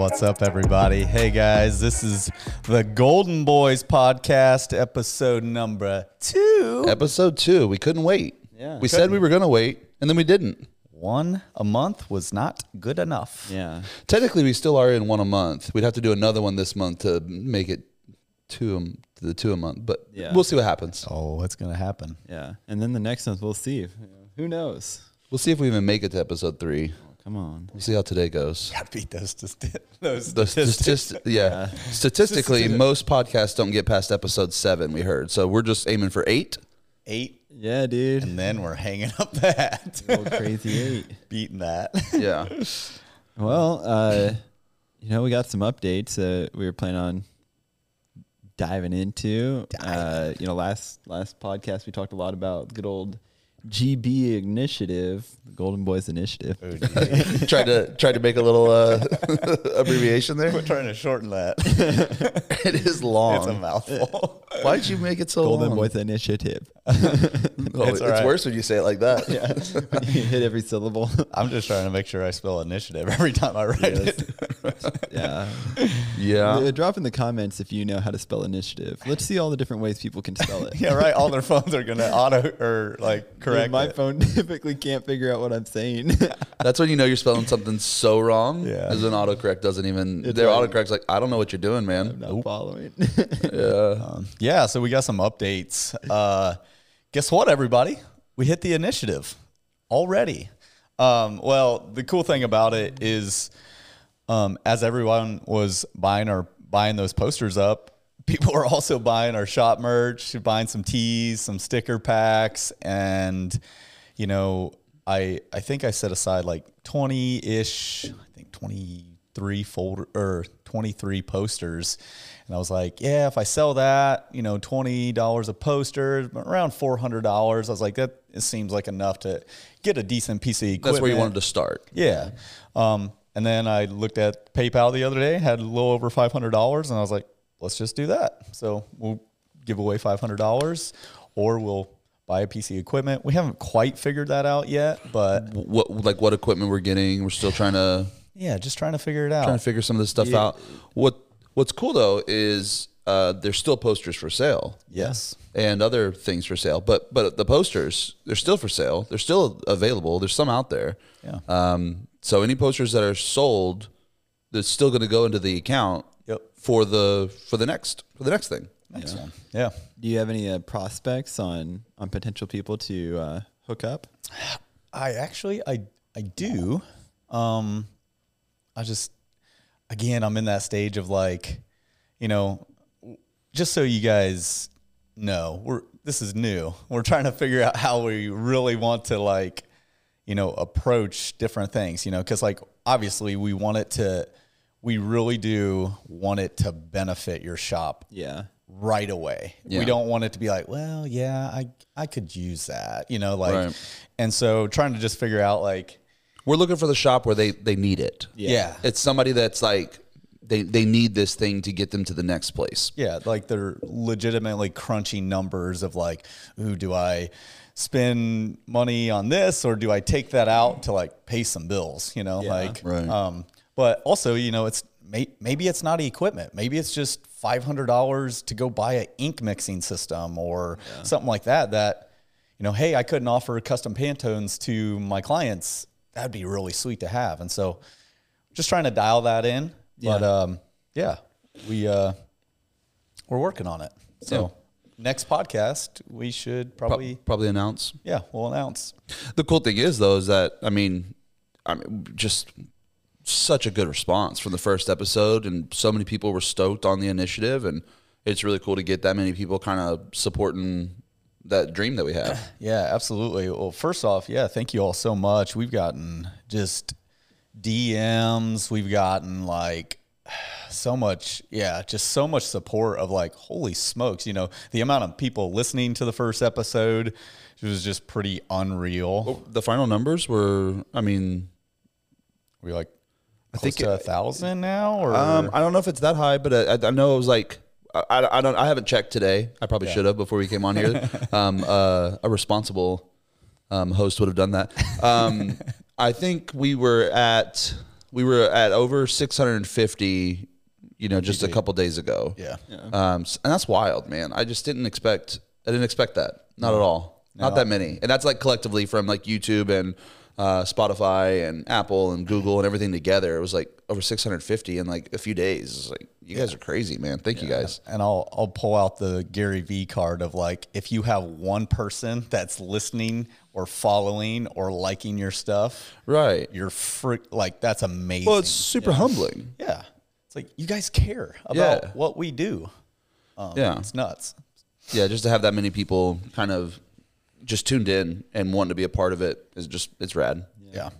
What's up, everybody? Hey, guys, this is the Golden Boys podcast, episode number two. Episode two. We couldn't wait. Yeah. We said we were going to wait, and then we didn't. One a month was not good enough. Yeah. Technically, we still are in one a month. We'd have to do another one this month to make it two a, the two a month, but Yeah. we'll see what happens. Oh, what's going to happen? Yeah. And then the next month we'll see. Who knows? We'll see if we even make it to episode three. Come on. We'll see how today goes. Gotta beat those, sti- those The statistics. statist- yeah. Statistically, most podcasts don't get past episode seven. We heard, so we're just aiming for eight. Eight, Yeah, dude. and then we're hanging up that. Little crazy eight. Beating that. Yeah. Well, uh, you know, we got some updates uh, we were planning on diving into. Uh, you know, last last podcast we talked a lot about good old GB initiative, the Golden Boys initiative. tried to tried to make a little uh, abbreviation there. We're trying to shorten that. It is long. It's a mouthful. Why'd you make it so Golden long? Boys initiative. Oh, It's it's all right. worse when you say it like that. you hit every syllable. I'm just trying to make sure I spell initiative every time I write it. yeah. Yeah. Drop in the comments if you know how to spell initiative. Let's see all the different ways people can spell it. Yeah, right. All their phones are gonna auto or like Dude, correct. my it. phone typically can't figure out what I'm saying. That's when you know you're spelling something so wrong. Yeah. Is when autocorrect doesn't even. It's their autocorrect's like, I don't know what you're doing, man. Not following. Yeah. Um, yeah, so we got some updates. Uh, guess what, everybody? We hit the initiative already. Um, well, the cool thing about it is, um, as everyone was buying our buying those posters up, people were also buying our shop merch, buying some tees, some sticker packs, and you know, I I think I set aside like twenty ish, I think twenty three folder or twenty three posters. And I was like, yeah, if I sell that, you know, twenty dollars a poster, around four hundred dollars. I was like, that it seems like enough to get a decent piece of equipment. That's where you wanted to start. Yeah. Um, and then I looked at PayPal the other day, had a little over five hundred dollars, and I was like, let's just do that. So we'll give away five hundred dollars, or we'll buy a of equipment. We haven't quite figured that out yet, but What like what equipment we're getting? We're still trying to yeah, just trying to figure it out. trying to figure some of this stuff out. What What's cool though is uh, there's still posters for sale. yes. and other things for sale. But but the posters they're still for sale. They're still available. There's some out there. Yeah. Um, so any posters that are sold, that's still going to go into the account. For the for the next for the next thing. Next one. Yeah. Do you have any uh, prospects on on potential people to uh, hook up? I actually I I do. Um I just again I'm in that stage of like, you know, just so you guys know, we're this is new. We're trying to figure out how we really want to like, you know, approach different things, you know, cuz like obviously we want it to we really do want it to benefit your shop Yeah. right away. Yeah. We don't want it to be like, well, yeah, I I could use that, you know, like, Right. and so trying to just figure out like, We're looking for the shop where they they need it. yeah, yeah, It's somebody that's like they they need this thing to get them to the next place. Yeah, like they're legitimately crunching numbers of like, ooh, do I spend money on this or do I take that out to like pay some bills, you know, like, Right. um, but also, you know, it's may, maybe it's not equipment, maybe it's just five hundred dollars to go buy an ink mixing system or something like that. That you know, hey, I couldn't offer custom Pantones to my clients. That'd be really sweet to have. And so, just trying to dial that in. But um, yeah, we uh, we're working on it. So next podcast, we should Pro- probably probably announce. yeah, we'll announce. The cool thing is though is that I mean, I mean just such a good response from the first episode, and so many people were stoked on the initiative, and it's really cool to get that many people kind of supporting that dream that we have. Yeah, absolutely. Well, first off, yeah, thank you all so much. We've gotten just DMs. We've gotten like so much, yeah, just so much support of like, holy smokes, you know, the amount of people listening to the first episode was just pretty unreal. Oh, the final numbers were, I mean, We like, I think think to a thousand now, or um, I don't know if it's that high, but I, I know it was like. I, I I don't. I haven't checked today. I probably should have before we came on here. um, uh, a responsible um, host would have done that. Um, I think we were at we were at over 650 you know just a couple days ago Yeah. um and that's wild man i just didn't expect i didn't expect that not at all not that many and that's like collectively from like youtube and uh, spotify and apple and google and everything together it was like over 650 in like a few days it's like you guys are crazy man thank you guys And I'll I'll pull out the Gary V card of like if you have one person that's listening or following or liking your stuff, right you're frick like that's amazing. well it's super humbling yeah. It's like you guys care about Yeah. what we do. Um, Yeah. It's nuts. yeah just to have that many people kind of just tuned in and wanted to be a part of it is just it's rad Yeah.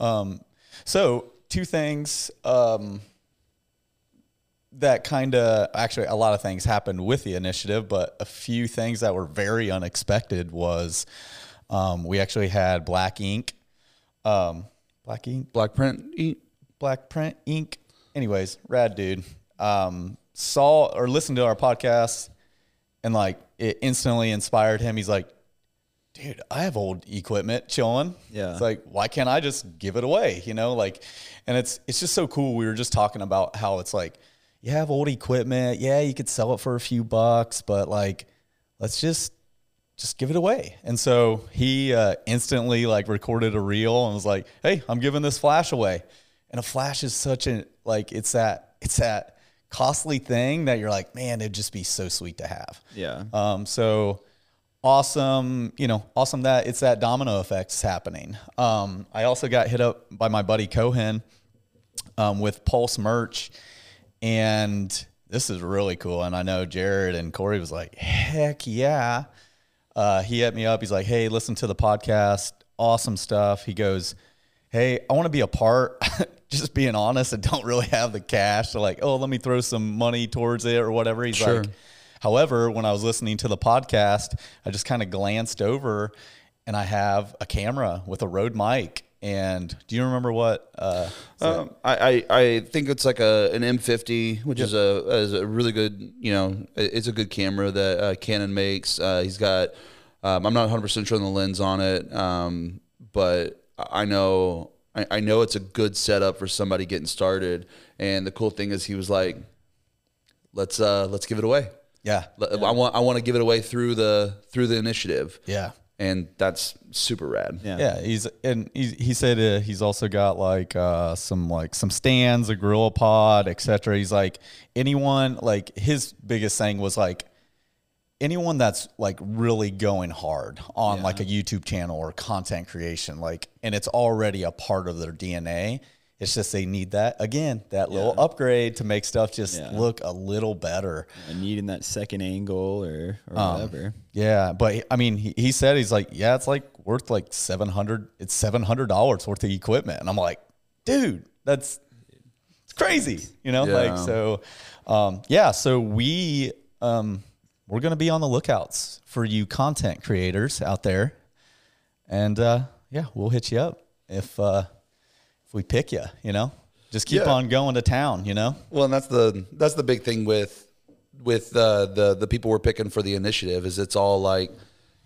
Um, so two things um, that kind of actually a lot of things happened with the initiative, but a few things that were very unexpected was um, we actually had Black Ink, um, Black Ink, black print eat Black Print Ink. Anyways, rad dude. Um, saw or listened to our podcast and like it instantly inspired him. He's like, dude, I have old equipment chilling. Yeah. It's like, why can't I just give it away? You know, like, and it's, it's just so cool. We were just talking about how it's like, you have old equipment. Yeah. You could sell it for a few bucks, but like, let's just, just give it away. And so he uh, instantly like recorded a reel and was like, "Hey, I'm giving this flash away." And a flash is such a like it's that it's that costly thing that you're like, "Man, it'd just be so sweet to have." Yeah. Um, so awesome, you know, awesome that it's that domino effects happening. Um, I also got hit up by my buddy Cohen um, with Pulse merch, and this is really cool. And I know Jarred and Cory was like, "Heck yeah!" Uh, he hit me up. He's like, "Hey, listen to the podcast. Awesome stuff." He goes, "Hey, I want to be a part." Just being honest, I don't really have the cash. So like, oh, let me throw some money towards it or whatever. He's Sure. like, However, when I was listening to the podcast, I just kind of glanced over and I have a camera with a Rode mic. And do you remember what? Uh, Um, I, I, I think it's like a an M50, which is a is a really good you know it's a good camera that uh, Canon makes. Uh, he's got um, I'm not 100 percent sure on the lens on it, um, but I know I, I know it's a good setup for somebody getting started. And the cool thing is he was like, let's uh let's give it away. Yeah. Let- I want I want to give it away through the through the initiative, Yeah. and that's super rad. Yeah. Yeah, he's and he, he said uh, he's also got like uh, some like some stands, a gorilla pod, etc. He's like anyone like his biggest thing was like anyone that's like really going hard on like a YouTube channel or content creation, like and it's already a part of their DNA. It's just they need that again, that little upgrade to make stuff just Yeah. look a little better. And needing that second angle or, or Um, whatever. Yeah, but I mean, he, he said he's like, yeah, it's like worth like seven hundred. It's seven hundred dollars worth of equipment, and I'm like, dude, that's it's crazy, you know. Yeah. Like so, um, yeah. So we um, we're gonna be on the lookouts for you content creators out there, and uh, yeah, we'll hit you up if uh, if we pick you. You know, just keep Yeah. on going to town. You know. Well, and that's the that's the big thing with with uh, the the people we're picking for the initiative is it's all like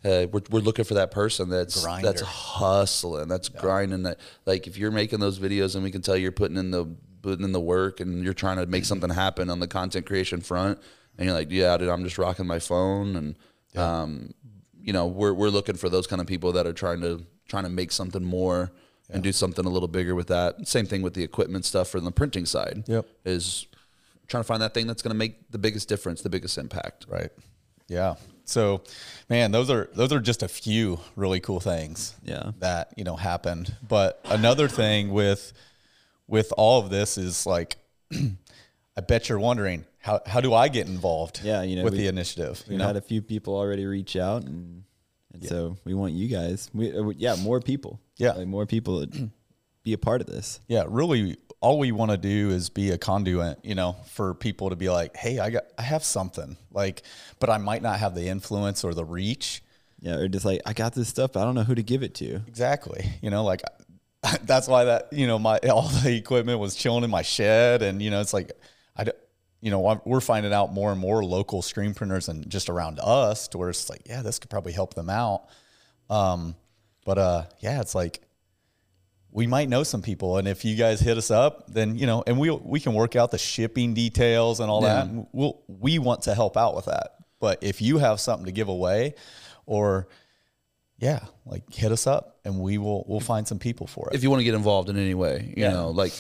uh, we're we're looking for that person that's Grinder. that's hustling, that's grinding. That like if you're making those videos and we can tell you're putting in the putting in the work and you're trying to make something happen on the content creation front, and you're like, yeah, dude, I'm just rocking my phone and. Um, you know, we're we're looking for those kind of people that are trying to trying to make something more and do something a little bigger with that. Same thing with the equipment stuff for the printing side. Yep. Is trying to find that thing that's going to make the biggest difference, the biggest impact. Right. Yeah. So, man, those are those are just a few really cool things. Yeah. That you know happened. But another thing with with all of this is like, I bet you're wondering how how do I get involved? Yeah, you know, with we- the initiative. We You know, had a few people already reach out, and, and so we want you guys. We uh, yeah, more people. Yeah. like more people to be a part of this. yeah. Really, all we want to do is be a conduit. You know, for people to be like, hey, I got I have something like, but I might not have the influence or the reach. Yeah, or just like I got this stuff, but I don't know who to give it to. Exactly. You know, like that's why that you know my all the equipment was chilling in my shed, and you know it's like I, you know we're finding out more and more local screen printers and just around us to where it's like yeah this could probably help them out. Um, but uh yeah, it's like we might know some people, and if you guys hit us up, then you know, and we we can work out the shipping details and all Yeah. that. We'll we want to help out with that. But if you have something to give away, or yeah, like hit us up, and we will we'll find some people for it. if you want to get involved in any way, you Yeah. know, like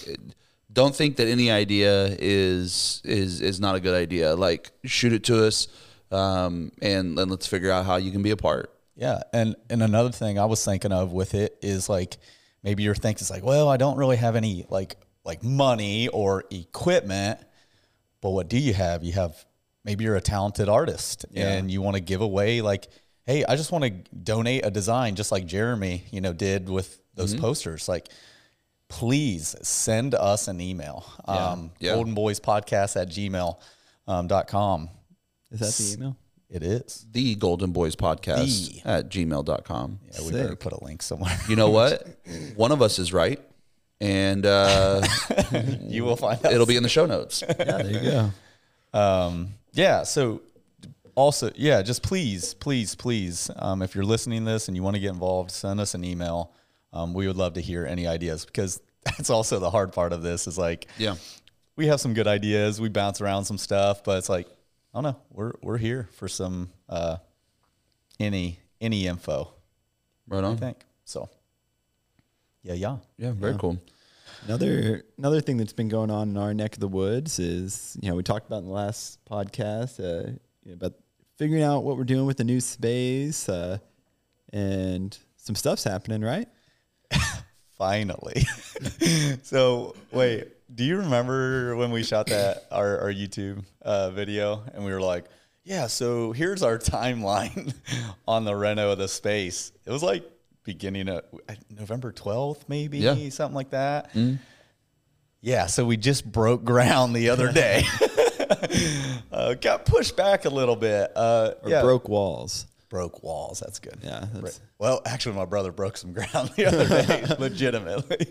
don't think that any idea is is is not a good idea. Like shoot it to us, um, and then let's figure out how you can be a part. Yeah, and and another thing I was thinking of with it is like maybe you're thinking it's like, well, I don't really have any like like money or equipment, but what do you have? You have maybe you're a talented artist and you want to give away like, hey, I just want to donate a design just like Jeremy, you know, did with those posters. Like, please send us an email. Um, Yeah. Golden Boys Podcast at gmail um, dot com. Is that the email? It is. The Golden Boys Podcast The. at gmail.com. Yeah, we better Sick. put a link somewhere. You know what? One of us is right, and uh, you will find out. it'll be in the show notes. Yeah, there you go. Um, yeah. So also, yeah, just please, please, please, um, if you're listening to this and you want to get involved, send us an email. Um, we would love to hear any ideas because that's also the hard part of this is like, Yeah. we have some good ideas. We bounce around some stuff, but it's like, I don't know. We're, we're here for some, uh, any, any info, Right on. I think. So yeah, yeah. Yeah, very cool. Another another thing that's been going on in our neck of the woods is you know we talked about in the last podcast uh, you know, about figuring out what we're doing with the new space uh, and some stuff's happening, right? Finally. so wait, do you remember when we shot that our, our YouTube uh, video and we were like, yeah, so here's our timeline on the reno of the space. It was like beginning of November 12th, maybe Yeah. something like that. Yeah, so we just broke ground the other day. uh, got pushed back a little bit. Uh, Or yeah, broke walls. Broke walls. That's good. Yeah, that's- Well, actually, my brother broke some ground the other day, legitimately.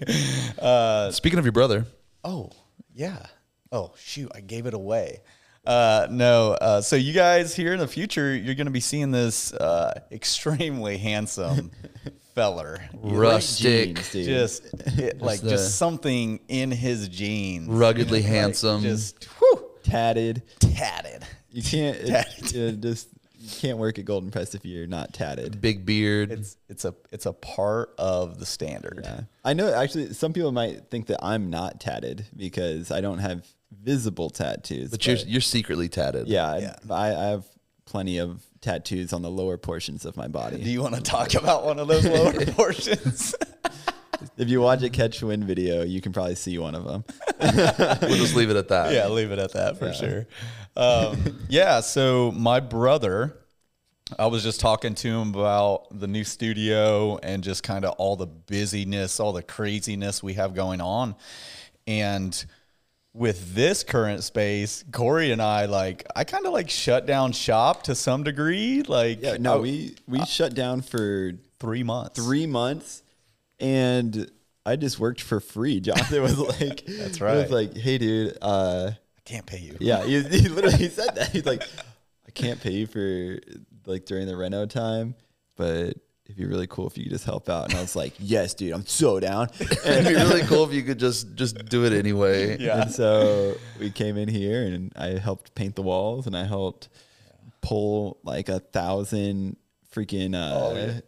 Uh, Speaking of your brother, oh, yeah. Oh, shoot, I gave it away. Uh, no, uh, so you guys here in the future, you're going to be seeing this uh, extremely handsome feller. rustic, jeans, dude. Just it, like the- just something in his jeans. ruggedly Like, handsome. just whew, tatted. tatted. You can't it, it just you can't work at Golden Press if you're not tatted. big beard. It's it's a it's a part of the standard. Yeah. I know actually some people might think that I'm not tatted because I don't have visible tattoos. but you're you're secretly tatted. yeah, I- Yeah. I, I have plenty of tattoos on the lower portions of my body. Do you want to talk about one of those lower portions? If you watch a catch win video, you can probably see one of them. We'll just leave it at that. yeah, leave it at that for sure. Um, yeah, so my brother, I was just talking to him about the new studio and just kind of all the busyness, all the craziness we have going on. And with this current space, Cory and I like I kind of like shut down shop to some degree. Like Yeah, no, I- we we shut down for three months. three months, and I just worked for free. Jonathan was like, That's right. was like, hey, dude, uh, I can't pay you. Yeah, he, he literally said that. He's like, I can't pay you for like during the reno time, but it'd be really cool if you could just help out. And I was like, yes, dude, I'm so down. It'd be really cool if you could just just do it anyway. Yeah. And so we came in here and I helped paint the walls and I helped pull like a thousand freaking uh,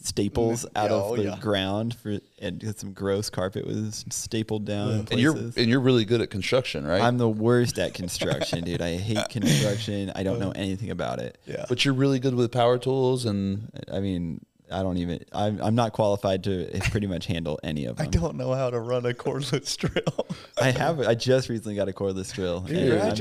staples out Yeah, of oh, the yeah. ground for and get some gross carpet was stapled down. in And you're and you're really good at construction, right? I'm the worst at construction, dude. I hate construction. I don't know anything about it. Yeah. but you're really good with power tools and I mean, I don't even. I'm, I'm not qualified to pretty much handle any of them. I don't know how to run a cordless drill. I have. I just recently got a cordless drill.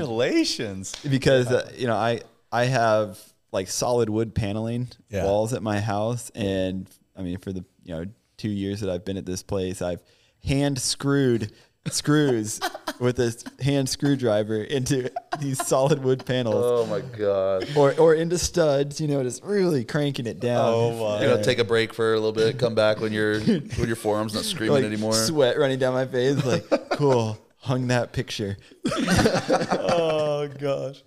Congratulations. because uh, you know I I have like solid wood paneling Yeah. walls at my house, and I mean for the you know two years that I've been at this place, I've hand screwed screws with this hand screwdriver into these solid wood panels. oh my god, Or, or into studs, you know, just really cranking it down. Oh, my. you're gonna take a break for a little bit, come back when your when your forearms not screaming like anymore. sweat running down my face. Like, cool, hung that picture. oh gosh.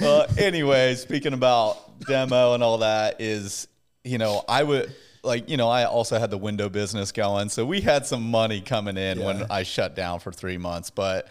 Uh, anyway, speaking about demo and all that is, you know, I would like you know, I also had the window business going, so we had some money coming in Yeah. when I shut down for three months. But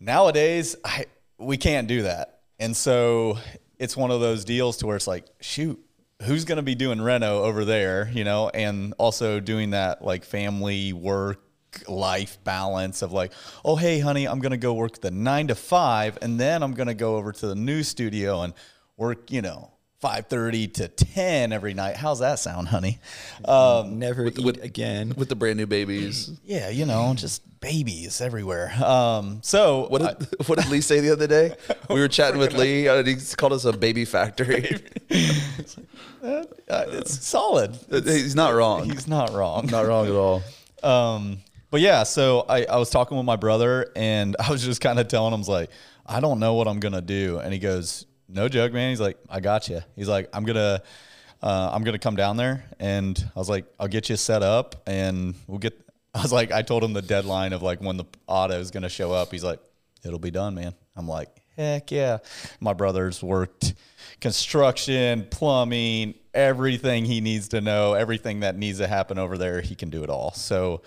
nowadays, I we can't do that, and so it's one of those deals to where it's like, shoot, who's going to be doing reno over there, you know, and also doing that like family work life balance of like, oh hey honey, I'm gonna go work the nine to five, and then I'm gonna go over to the new studio and work, you know, five thirty to ten every night. How's that sound, honey? Um, Never eat with- again. with the brand new babies. yeah, you know, just babies everywhere. Um, so What did, what did Lee say the other day? We were chatting with Lee, and he called us a baby factory. uh, it's solid. He's not wrong. He's not wrong. not wrong at all. Um, but yeah, so I, I was talking with my brother and I was just kind of telling him, like, I don't know what I'm going to do. And he goes, no joke, man. He's like, I got you. He's like, I'm going to, uh, I'm going to come down there. And I was like, I'll get you set up and we'll get, I was like, I told him the deadline of like when the auto is going to show up. He's like, it'll be done, man. I'm like, heck yeah. My brother's worked construction, plumbing, everything he needs to know, everything that needs to happen over there, he can do it all. So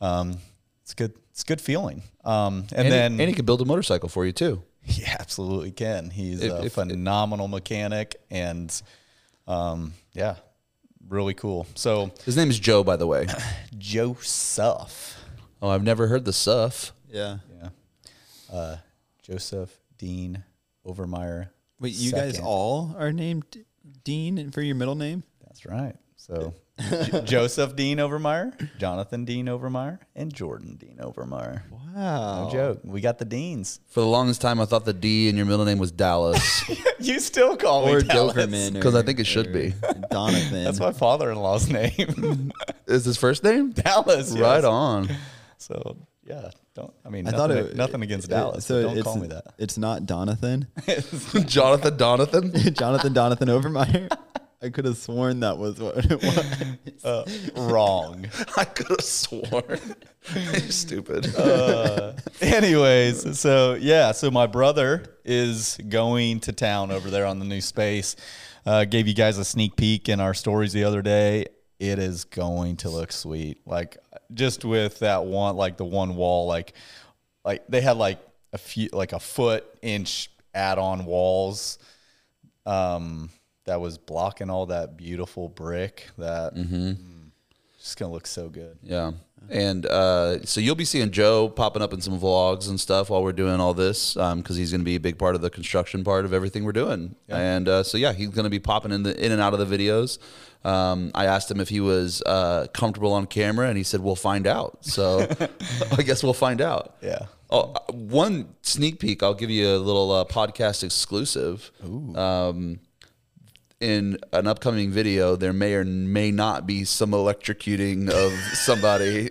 um, it's good. It's a good feeling. Um, and, And, then he, and he can build a motorcycle for you too. he absolutely can. He's If- a if- phenomenal mechanic, and um, yeah, really cool. So His name is Joe, by the way. Joseph, Oh, I've never heard the stuff. Yeah. yeah, uh, Joseph Dean Overmeyer. Wait, you guys all are named Dean for your middle name? That's right. So J- Joseph Dean Overmeyer, Jonathan Dean Overmeyer, and Jordan Dean Overmeyer. Wow. No joke. We got the Deans. For the longest time, I thought the D in your middle name was Dallas you still call Or me Dallas. Doberman. because I think it should be. Donathan. That's my father-in-law's name. Is his first name? Dallas. yes. Right on. So yeah, don't. I mean, I nothing, thought it, nothing against it- Dallas. So don't it's, call me that. It's not Donathan. Jonathan Donathan. Jonathan Donathan Overmeyer. I could have sworn that was what it was. Uh, wrong. I could have sworn. Stupid. Uh, anyways, so yeah, so my brother is going to town over there on the new space. Uh, gave you guys a sneak peek in our stories the other day. It is going to look sweet. Like just with that one, like the one wall, like like they had like a few, like a foot inch add-on walls. Um, that was blocking all that beautiful brick. That mm, just gonna look so good. Yeah. And uh, so you'll be seeing Joe popping up in some vlogs and stuff while we're doing all this because he's going to be a big part of the construction part of everything we're doing. And uh, so yeah, he's going to be popping in the in and out of the videos. Um, I asked him if he was uh, comfortable on camera, and he said we'll find out. So I guess we'll find out. Yeah. Oh, uh, one sneak peek. I'll give you a little uh, podcast exclusive. Um, in an upcoming video, there may or may not be some electrocuting of somebody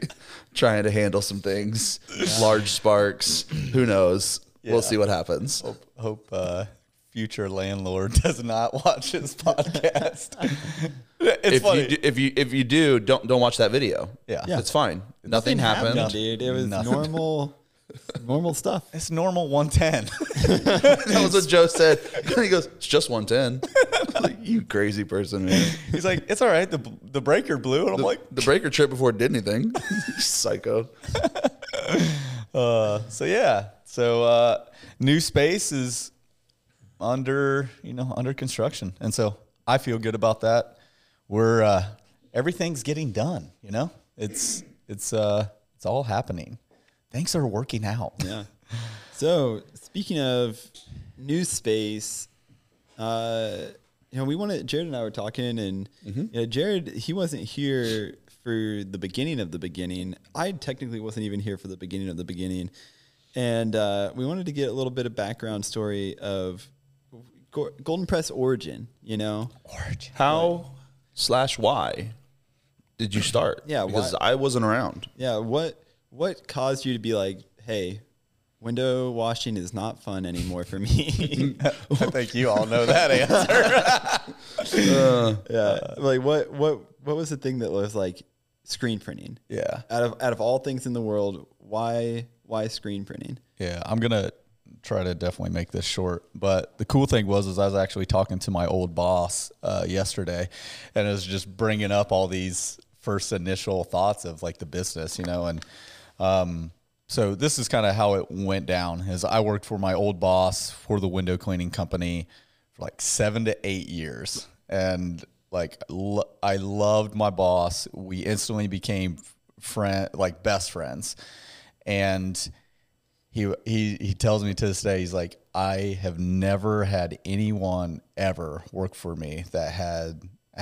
trying to handle some things, large sparks. Who knows? Yeah. We'll see what happens. Hope, hope uh, future landlord does not watch this podcast. it's If funny. you do, if you if you do, don't don't watch that video. Yeah. Yeah. it's fine. Nothing happened. Nothing, dude. It was Nothing. normal, normal stuff. it's normal 110. That was what Joe said. And he goes, "It's just 110." like, you crazy person, man. He's like, it's all right. The, the breaker blew. And I'm like, The breaker trip before it did anything. Psycho. uh, so yeah. So uh, new space is under, you know, under construction. And so I feel good about that. We're, uh, everything's getting done, you know, it's, it's, uh, it's all happening. Things are working out. Yeah. So speaking of new space, uh, you know, we wanted Jarred and I were talking, and you know, Jarred he wasn't here for the beginning of the beginning. I technically wasn't even here for the beginning of the beginning, and uh, we wanted to get a little bit of background story of Golden Press origin. You know, Origin. How slash why did you start? Yeah, because why- I wasn't around. yeah. What what caused you to be like, hey? Window washing is not fun anymore for me. I think you all know that answer. Yeah. like what what what was the thing that was like screen printing? yeah. Out of out of all things in the world, why why screen printing? Yeah, I'm gonna try to definitely make this short. But the cool thing was, is I was actually talking to my old boss uh, yesterday, and it was just bringing up all these first initial thoughts of like the business, you know, and um, so this is kind of how it went down. Is I worked for my old boss for the window cleaning company for like seven to eight years, and like lo- I loved my boss. We instantly became friend, like best friends, and he he he tells me to this day he's like I have never had anyone ever work for me that had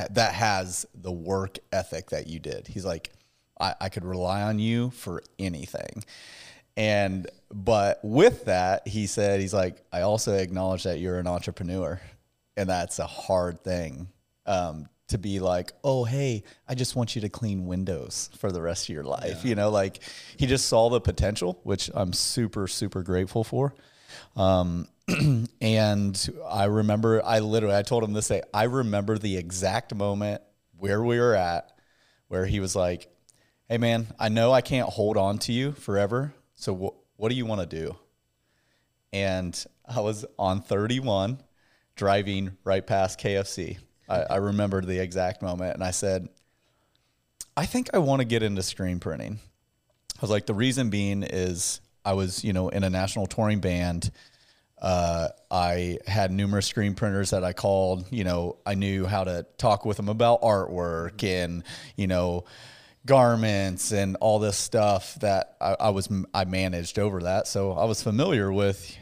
that has the work ethic that you did. He's like I, I could rely on you for anything. And but with that, he said he's like I also acknowledge that you're an entrepreneur, and that's a hard thing um, to be like, oh, hey, I just want you to clean windows for the rest of your life. Yeah. You know, like he just saw the potential, which I'm super, super grateful for. Um, and I remember, I literally, I told him this day, I remember the exact moment where we were at, where he was like, hey, man, I know I can't hold on to you forever. So wh- what do you want to do? And I was on 31 driving right past KFC I, I the exact moment, and I said, I think I want to get into screen printing. I was like, the reason being is I was, you know, in a national touring band. Uh, I had numerous screen printers that I called. You know, I knew how to talk with them about artwork and, you know, garments and all this stuff that I, I was I managed over that. So I was familiar with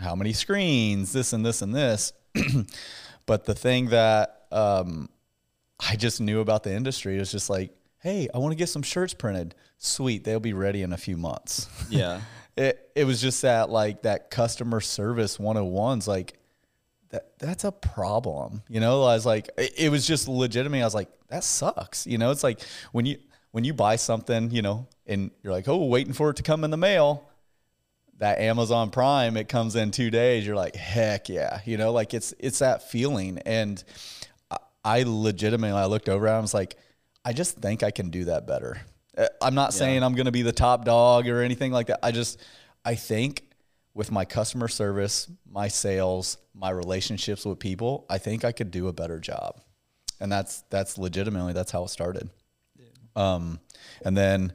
how many screens, this and this and this. But the thing that um, I just knew about the industry is just like, hey, I want to get some shirts printed. Sweet, they'll be ready in a few months. Yeah. it it was just that like that customer service 101's like that that's a problem. You know, I was like it, it was just legitimate. I was like, that sucks. You know, it's like when you when you buy something, you know, and you're like, oh, waiting for it to come in the mail that Amazon Prime, it comes in two days. You're like, heck yeah, you know, like it's it's that feeling. And I legitimately, I looked over, and I was like, I just think I can do that better. Uh, I'm not saying yeah. I'm going to be the top dog or anything like that. I just, I think with my customer service, my sales, my relationships with people, I think I could do a better job. And that's that's legitimately that's how it started. Um, and then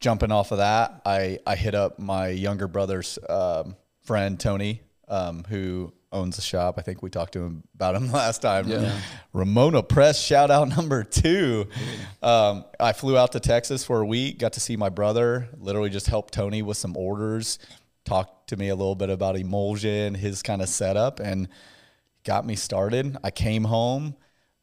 jumping off of that, I, I hit up my younger brother's um, friend, Tony, um, who owns the shop. I think we talked to him about him last time. Yeah. Ramona Press, shout out number two. Um, I flew out to Texas for a week, got to see my brother, literally just helped Tony with some orders, talked to me a little bit about emulsion, his kind of setup, and got me started. I came home.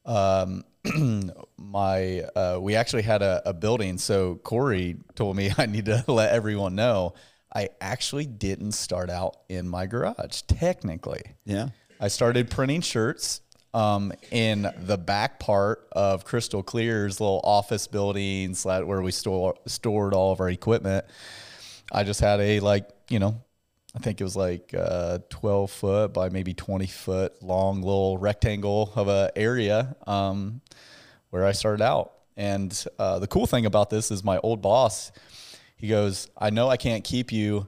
Um, my uh, we actually had a, a, building. So Cory told me I need to let everyone know I actually didn't start out in my garage. Technically, yeah, I started printing shirts um, in the back part of Crystal Clear's little office buildings where we store stored all of our equipment. I just had a like you know I think it was like uh, 12 foot by maybe 20 foot long little rectangle of a area um, where I started out. And uh, the cool thing about this is my old boss, he goes, I know I can't keep you,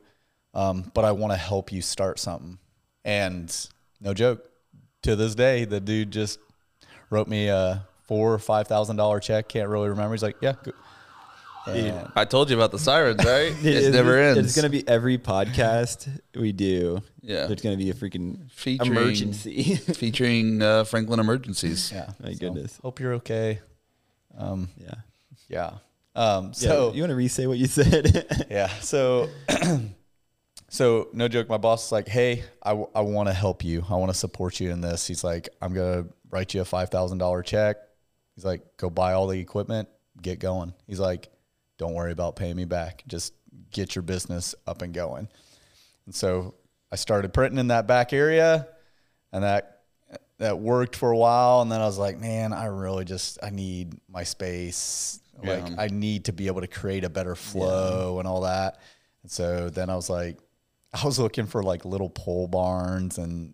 um, but I want to help you start something. And no joke, to this day, the dude just wrote me a four or five thousand dollar check. Can't really remember. He's like, yeah, yeah. I told you about the sirens, right? it, it never ends. It's gonna be every podcast we do. Yeah, there's gonna be a freaking featuring, emergency featuring uh, Franklin emergencies. Yeah, my so, goodness. Hope you're okay. Um, yeah, yeah. Um, so yeah, you want to re-say what you said? yeah. So, so no joke. My boss is like, "Hey, I, w- I want to help you. I want to support you in this." He's like, "I'm gonna write you a five thousand dollar check." He's like, "Go buy all the equipment, get going." He's like don't worry about paying me back. Just get your business up and going. And so I started printing in that back area and that that worked for a while and then I was like, man, I really just I need my space. Yeah. Like I need to be able to create a better flow yeah. and all that. And so then I was like I was looking for like little pole barns and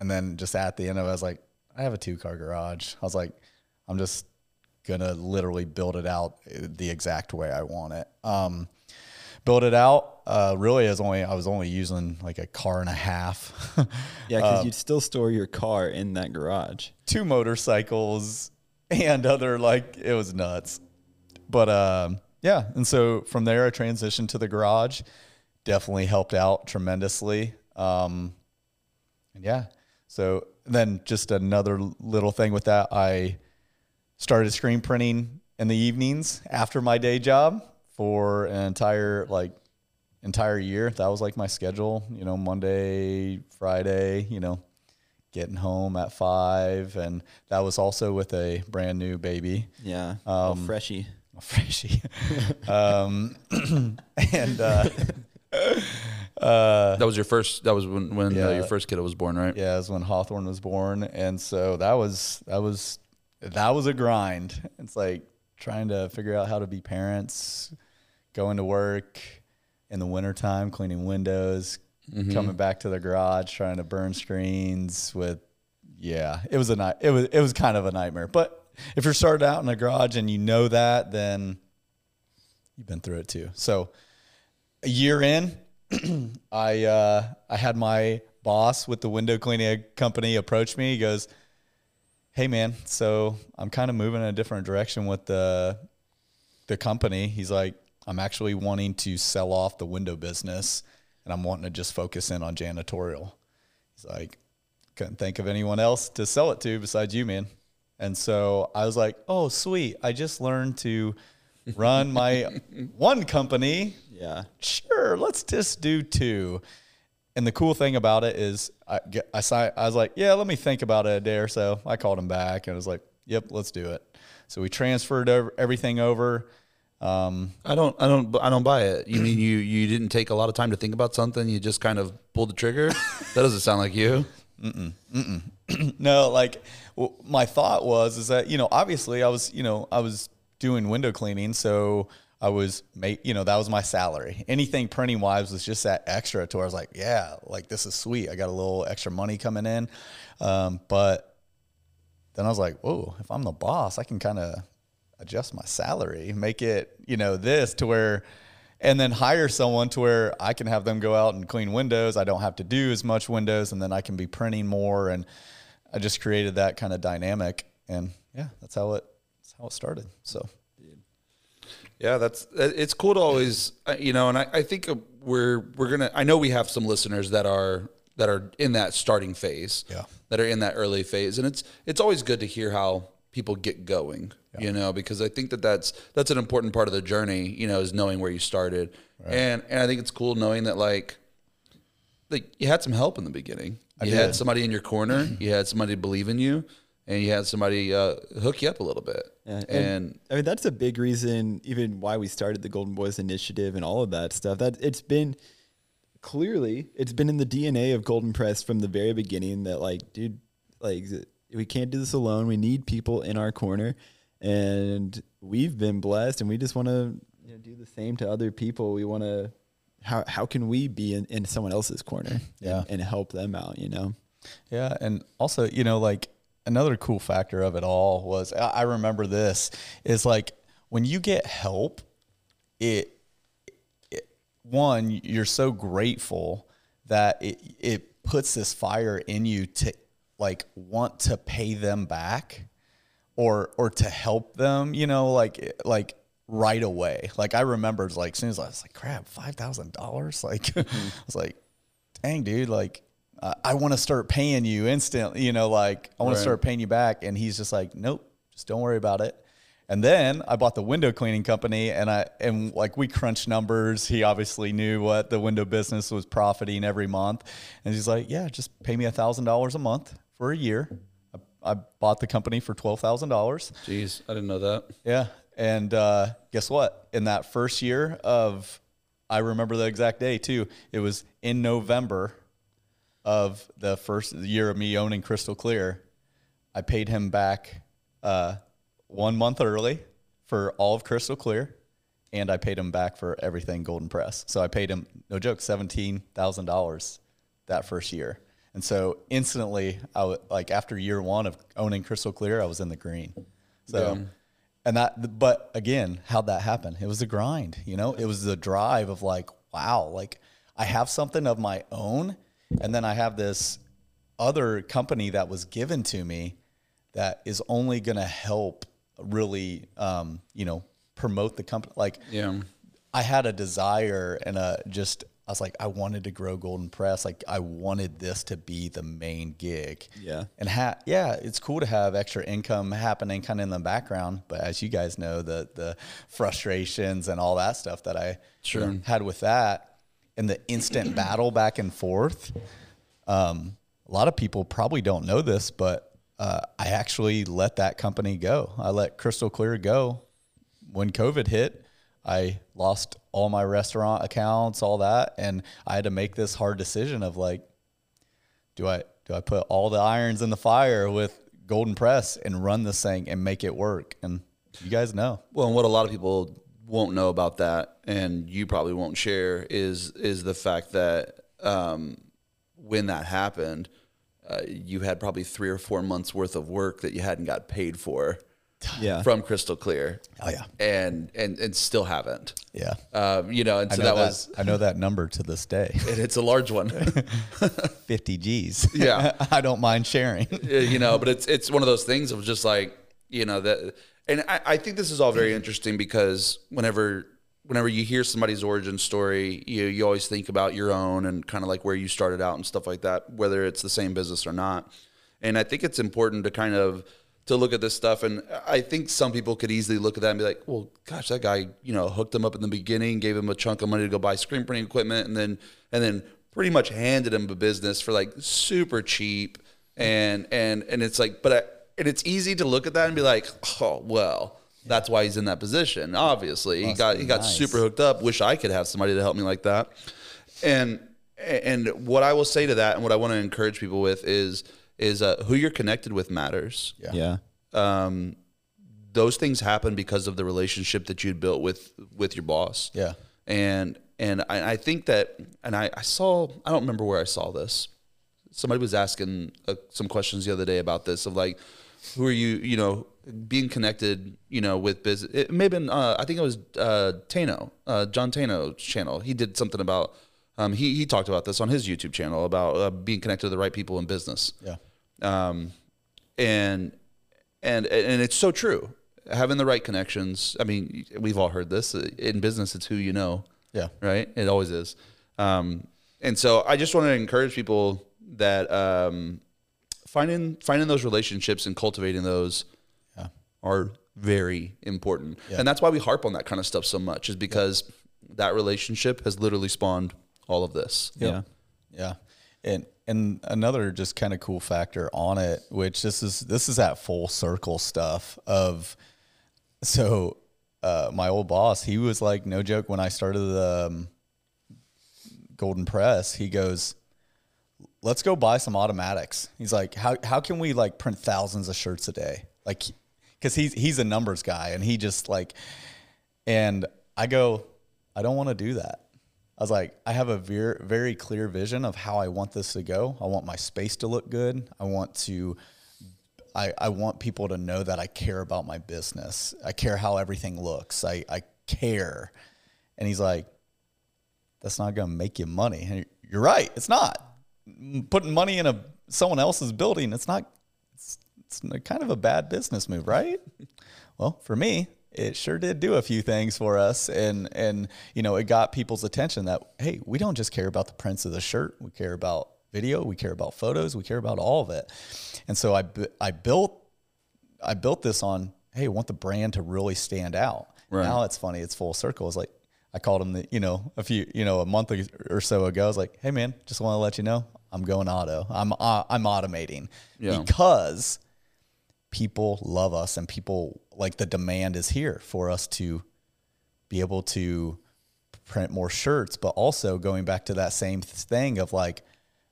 and then just at the end of it I was like, I have a two car garage. I was like, I'm just gonna literally build it out the exact way I want it. Um, built it out. Uh, really, is only I was only using like a car and a half, Yeah, because you'd still store your car in that garage. two motorcycles, and other like it was nuts. But um, yeah, and so from there I transitioned to the garage. Definitely helped out tremendously. Um, and yeah, so then just another little thing with that, I started screen printing in the evenings after my day job for an entire like entire year. That was like my schedule, you know, Monday, Friday, you know, getting home at five. And that was also with a brand new baby, Yeah, all freshy. a freshie. um, and uh, that was your first. That was when when uh, your first kid was born, right? yeah, it was when Hawthorne was born. And so that was, that was, that was a grind. It's like trying to figure out how to be parents, going to work in the wintertime, cleaning windows, coming back to the garage, trying to burn screens with, yeah, it was a night. It was, it was kind of a nightmare. But if you're starting out in a garage and you know that, then you've been through it too. So a year in, I uh, I had my boss with the window cleaning company approach me. He goes, "Hey man, so I'm kind of moving in a different direction with the the company." He's like, "I'm actually wanting to sell off the window business, and I'm wanting to just focus in on janitorial." He's like, "Couldn't think of anyone else to sell it to besides you, man." And so I was like, "Oh, sweet! I just learned to." run my one company Yeah, sure, let's just do two. And the cool thing about it is, I I, I was like, yeah, let me think about it a day or so. I called him back and I was like, yep, let's do it. So we transferred over, everything over. Um, I don't. I don't. I don't buy it. You mean you you didn't take a lot of time to think about something? You just kind of pulled the trigger. that doesn't sound like you. no, like w- my thought was is that you know obviously I was you know I was doing window cleaning, so I was made you know that was my salary. Anything printing wise was just that extra to where I was like, yeah, like this is sweet. I got a little extra money coming in, um, but then I was like, whoa, if I'm the boss, I can kind of adjust my salary, make it you know this to where. And then hire someone to where I can have them go out and clean windows. I don't have to do as much windows, and then I can be printing more. And I just created that kind of dynamic, and yeah, that's how it that's how it started. So Yeah, that's it's cool to always uh, you know, and I, I think uh, we're we're gonna. I know we have some listeners that are that are in that starting phase, Yeah. that are in that early phase, and it's it's always good to hear how people get going, you know, because I think that that's that's an important part of the journey, you know, is knowing where you started, and and I think it's cool knowing that like like you had some help in the beginning, you had somebody in your corner, you had somebody believe in you, and you had somebody uh, hook you up a little bit, Yeah, and I mean that's a big reason, even why we started the Golden Boys Initiative and all of that stuff. That it's been clearly it's been in the DNA of Golden Press from the very beginning. That like, dude, like we can't do this alone. We need people in our corner, and we've been blessed, and we just want to you know, do the same to other people. We want to. How how can we be in, in someone else's corner Yeah. and, and help them out? You know. Yeah, and also, you know, like another cool factor of it all was I remember this is like when you get help, it, it one you're so grateful that it it puts this fire in you to like want to pay them back or or to help them, you know, like eh, like right away. Like I remember like as soon as I was like, crap, five thousand dollars. Like I was like, dang, dude, like uh, I want to start paying you instantly. You know, like I want Right. to start paying you back. And he's just like, nope, just don't worry about it. And then I bought the window cleaning company, and I and like we crunched numbers. He obviously knew what the window business was profiting every month, and he's like, "Yeah, just pay me a thousand dollars a month for a year." I, I bought the company for twelve thousand dollars. Jeez, I didn't know that. Yeah. And uh, guess what? In that first year of, I remember the exact day too. It was in November of the first year of me owning Crystal Clear. I paid him back uh, one month early for all of Crystal Clear, and I paid him back for everything Golden Press. So I paid him, no joke, seventeen thousand dollars that first year. And so instantly, I w- like after year one of owning Crystal Clear, I was in the green. So Yeah. and that, but again, how'd that happen? It was a grind, you know, it was the drive of like, wow, like I have something of my own. And then I have this other company that was given to me that is only going to help really, um, you know, promote the company. Like, Yeah. I had a desire and a just I was like I wanted to grow Golden Press. Like I wanted this to be the main gig. Yeah. And ha- yeah, it's cool to have extra income happening kind of in the background, but as you guys know, the the frustrations and all that stuff that I Sure. had with that and the instant battle back and forth. Um, a lot of people probably don't know this, but uh, I actually let that company go. I let Crystal Clear go when COVID hit, I lost all my restaurant accounts, all that, and I had to make this hard decision of like, do I do I put all the irons in the fire with Golden Press and run this thing and make it work? And you guys know, Well, and what a lot of people won't know about that, and you probably won't share, is is the fact that um, when that happened, uh, you had probably three or four months worth of work that you hadn't got paid for Yeah. from Crystal Clear. Oh, yeah. and and and still haven't. yeah, Um, you know, and so know that, that, was, I know that number to this day, and it's a large one. fifty G's. Yeah. I don't mind sharing. You know, but it's it's one of those things of just like you know that, and I, I think this is all very interesting because whenever whenever you hear somebody's origin story, you you always think about your own and kind of like where you started out and stuff like that, whether it's the same business or not. And I think it's important to kind of to look at this stuff, and I think some people could easily look at that and be like, "Well, gosh, that guy, you know, hooked him up in the beginning, gave him a chunk of money to go buy screen printing equipment, and then and then pretty much handed him a business for like super cheap." And and and it's like, but I, and it's easy to look at that and be like, "Oh, well." That's why he's in that position. Obviously, he got he got nice. super hooked up. Wish I could have somebody to help me like that. And and what I will say to that, and what I want to encourage people with is is uh, who you're connected with matters. Yeah. Um, those things happen because of the relationship that you'd built with with your boss. Yeah. And and I, I think that, and I, I saw I don't remember where I saw this. Somebody was asking uh, some questions the other day about this of like, who are you? You know, being connected. You know, with business. It may have been. Uh, I think it was uh, Tano, uh, John Tano's channel. He did something about. Um, he he talked about this on his YouTube channel about uh, being connected to the right people in business Yeah. um, and and and it's so true. Having the right connections. I mean, we've all heard this in business. It's who you know, Yeah. right? It always is. Um, and so I just want to encourage people that um, finding finding those relationships and cultivating those Yeah. are very important. Yeah. And that's why we harp on that kind of stuff so much, is because that relationship has literally spawned all of this. Yeah. Yeah. And and another just kind of cool factor on it, which this is this is that full circle stuff of so uh, my old boss, he was like, no joke, when I started the um, Golden Press, he goes, let's go buy some automatics. He's like, how, how can we like print thousands of shirts a day? Like, cause he's, he's a numbers guy and he just like, and I go, I don't want to do that. I was like, I have a very, very clear vision of how I want this to go. I want my space to look good. I want to, I, I want people to know that I care about my business. I care how everything looks. I, I care. And he's like, that's not going to make you money. And you're right. It's not putting money in a someone else's building. It's not. It's, it's kind of a bad business move, right? well, for me, it sure did do a few things for us, and and you know, it got people's attention that hey, we don't just care about the prints of the shirt. We care about video. We care about photos. We care about all of it. And so I I built I built this on, hey, I want the brand to really stand out. Right. Now it's funny, it's full circle. It's like I called him the, you know, a few, you know, a month or so ago. I was like, hey man, just want to let you know, I'm going auto. I'm uh, I'm automating Yeah. because people love us and people like the demand is here for us to be able to print more shirts, but also going back to that same thing of like,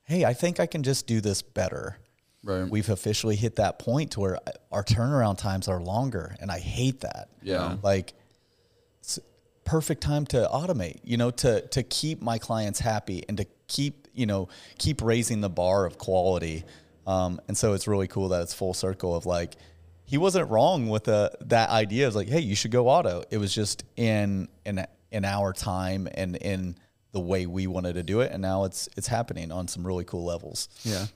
hey, I think I can just do this better. Right. We've officially hit that point to where our turnaround times are longer, and I hate that. Yeah. like perfect time to automate. You know, to to keep my clients happy and to keep you know keep raising the bar of quality. Um, and so it's really cool that it's full circle of like he wasn't wrong with the that idea. It was like, hey, you should go auto. It was just in in in our time and in the way we wanted to do it, and now it's it's happening on some really cool levels. Yeah.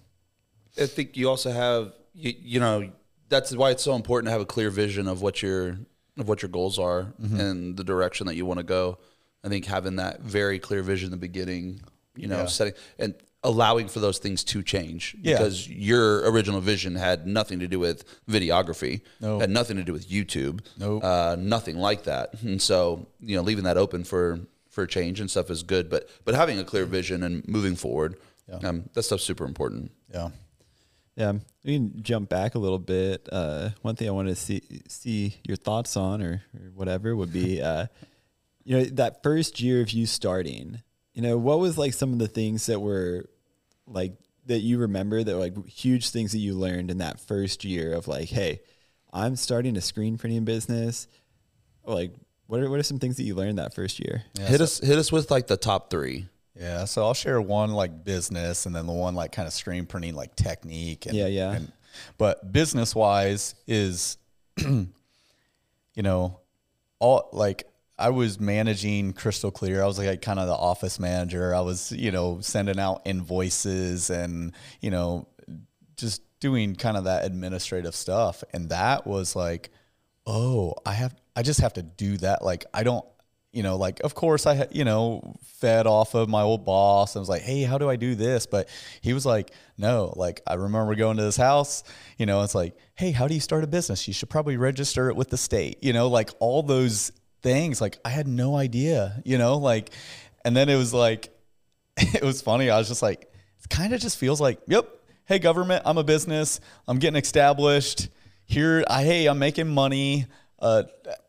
I think you also have you, you know that's why it's so important to have a clear vision of what your of what your goals are and the direction that you want to go. I think having that very clear vision in the beginning, you know, Yeah. setting and allowing for those things to change Yeah. because your original vision had nothing to do with videography, No. had nothing to do with YouTube, Nope. uh, nothing like that. And so, you know, leaving that open for for change and stuff is good, but but having a clear vision and moving forward, Yeah. um, that stuff's super important. Yeah. Yeah, we can jump back a little bit. Uh, one thing I wanted to see see your thoughts on, or, or whatever, would be, uh, you know, that first year of you starting. You know, what was like some of the things that were like that you remember that were like huge things that you learned in that first year of like, hey, I'm starting a screen printing business. Like, what are what are some things that you learned that first year? Yeah, hit so- us hit us with like the top three. Yeah, so I'll share one like business and then the one like kind of screen printing like technique. And, Yeah, yeah. And, but business wise is, you know, all like I was managing Crystal Clear. I was like kind of the office manager. I was, you know, sending out invoices and, you know, just doing kind of that administrative stuff. And that was like, oh, I have, I just have to do that. Like, I don't, you know, like, of course I, you know, fed off of my old boss and was like, hey, how do I do this? But he was like, no, like, I remember going to this house, you know, it's like, hey, how do you start a business? You should probably register it with the state, you know, like all those things. Like, I had no idea, you know, like, and then it was like, it was funny. I was just like, it kind of just feels like, yep, hey, government, I'm a business. I'm getting established. Here, I, hey, I'm making money. Uh,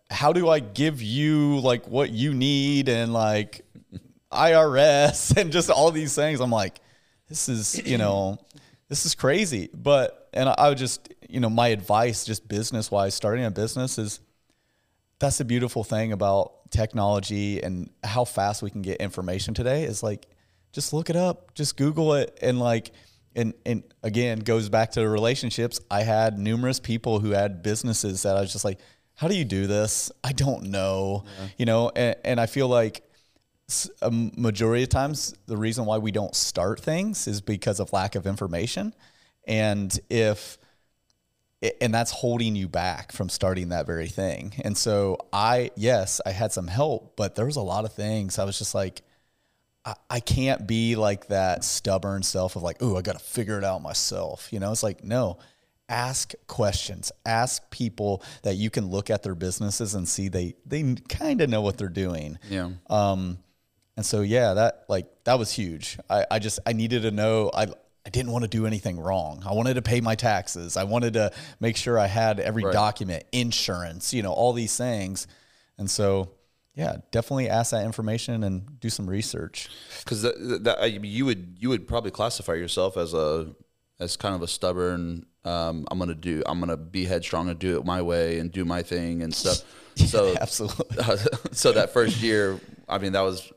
how do I give you like what you need and like IRS and just all these things? I'm like, this is, you know, this is crazy. But, and I, would just, you know, my advice, just business wise, starting a business is that's the beautiful thing about technology and how fast we can get information today is like just look it up just google it and like and and again goes back to the relationships i had numerous people who had businesses that i was just like how do you do this? I don't know you know and, and i feel like a majority of times the reason why we don't start things is because of lack of information. And if and that's holding you back from starting that very thing. And so I, yes, I had some help, but there was a lot of things. I was just like, I, I can't be like that stubborn self of like, oh, I got to figure it out myself. You know, it's like, no, ask questions, ask people that you can look at their businesses and see they, they kind of know what they're doing. Yeah. Um, and so yeah, that like that was huge. I, I just I needed to know I I didn't want to do anything wrong. I wanted to pay my taxes. I wanted to make sure I had every Right. document, insurance, you know, all these things. And so yeah, definitely ask that information and do some research. because you would you would probably classify yourself as a as kind of a stubborn. Um, I'm gonna do. I'm gonna be headstrong and do it my way and do my thing and stuff. So Absolutely. so that first year, I mean, that was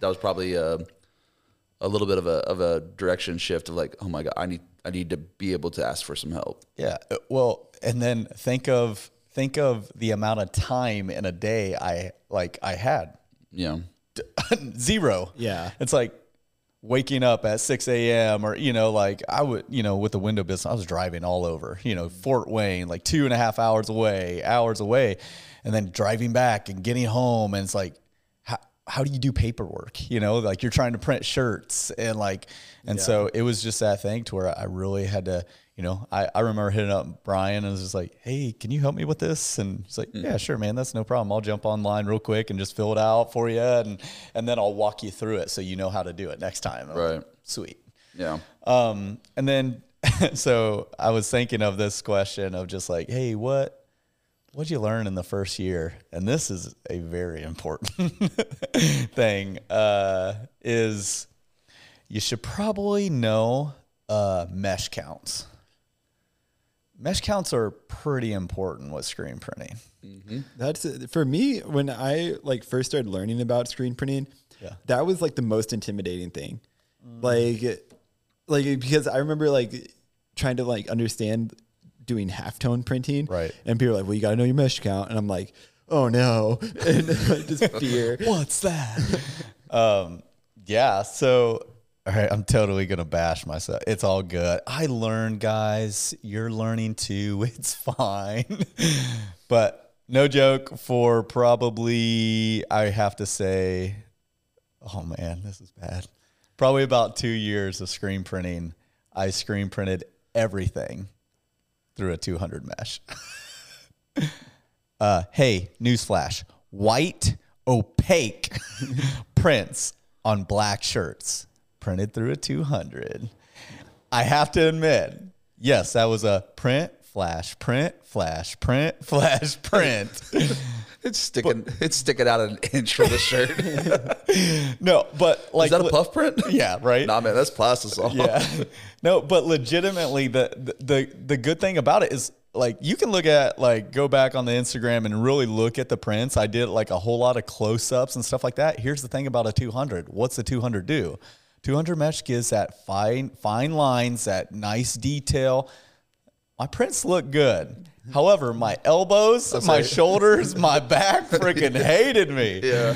that was probably a, a little bit of a of a direction shift of like, oh my god, I need I need to be able to ask for some help. Yeah. uh, Well, and then think of think of the amount of time in a day I like I had. Yeah, zero. Yeah. It's like waking up at 6 a.m. or, you know, like I would, you know, with the window business, I was driving all over, you know, mm-hmm. Fort Wayne, like two and a half hours away, hours away, and then driving back and getting home. And it's like, how, how do you do paperwork? You know, like you're trying to print shirts and like, and so it was just that thing to where I really had to, you know, I, I remember hitting up Brian and was just like, Hey, can you help me with this? And he's like, yeah, sure, man. That's no problem. I'll jump online real quick and just fill it out for you. And, and then I'll walk you through it so you know how to do it next time. I'm like, Right. Sweet. yeah, Um, and then, so I was thinking of this question of just like, Hey, what, what'd you learn in the first year? And this is a very important thing, uh, is you should probably know, uh, mesh counts. Mesh counts are pretty important with screen printing. That's for me when I like first started learning about screen printing. Yeah. That was like the most intimidating thing. Like like because I remember like trying to like understand doing halftone printing. Right. And people are like, well, you got to know your mesh count. And I'm like, oh no. And like, just fear. What's that? um, yeah. So, all right, I'm totally gonna bash myself. It's all good. I learned, guys. You're learning too. It's fine. but no joke. For probably, I have to say, oh man, this is bad. Probably about two years of screen printing. I screen printed everything through a 200 mesh. uh, hey, newsflash: white opaque prints on black shirts printed through a 200. I have to admit, yes, that was a print, flash, print, flash, print, flash, print. It's sticking. it's sticking out an inch from the shirt. No, but like is that a puff print? Yeah, right. Nah, man, that's plastisol. yeah. No, but legitimately the, the the good thing about it is like you can look at like go back on the Instagram and really look at the prints. I did like a whole lot of close-ups and stuff like that. Here's the thing about a 200. What's the 200 do? 200 mesh gives that fine fine lines, that nice detail. My prints look good. However, my elbows, my shoulders, my back freaking hated me. Yeah.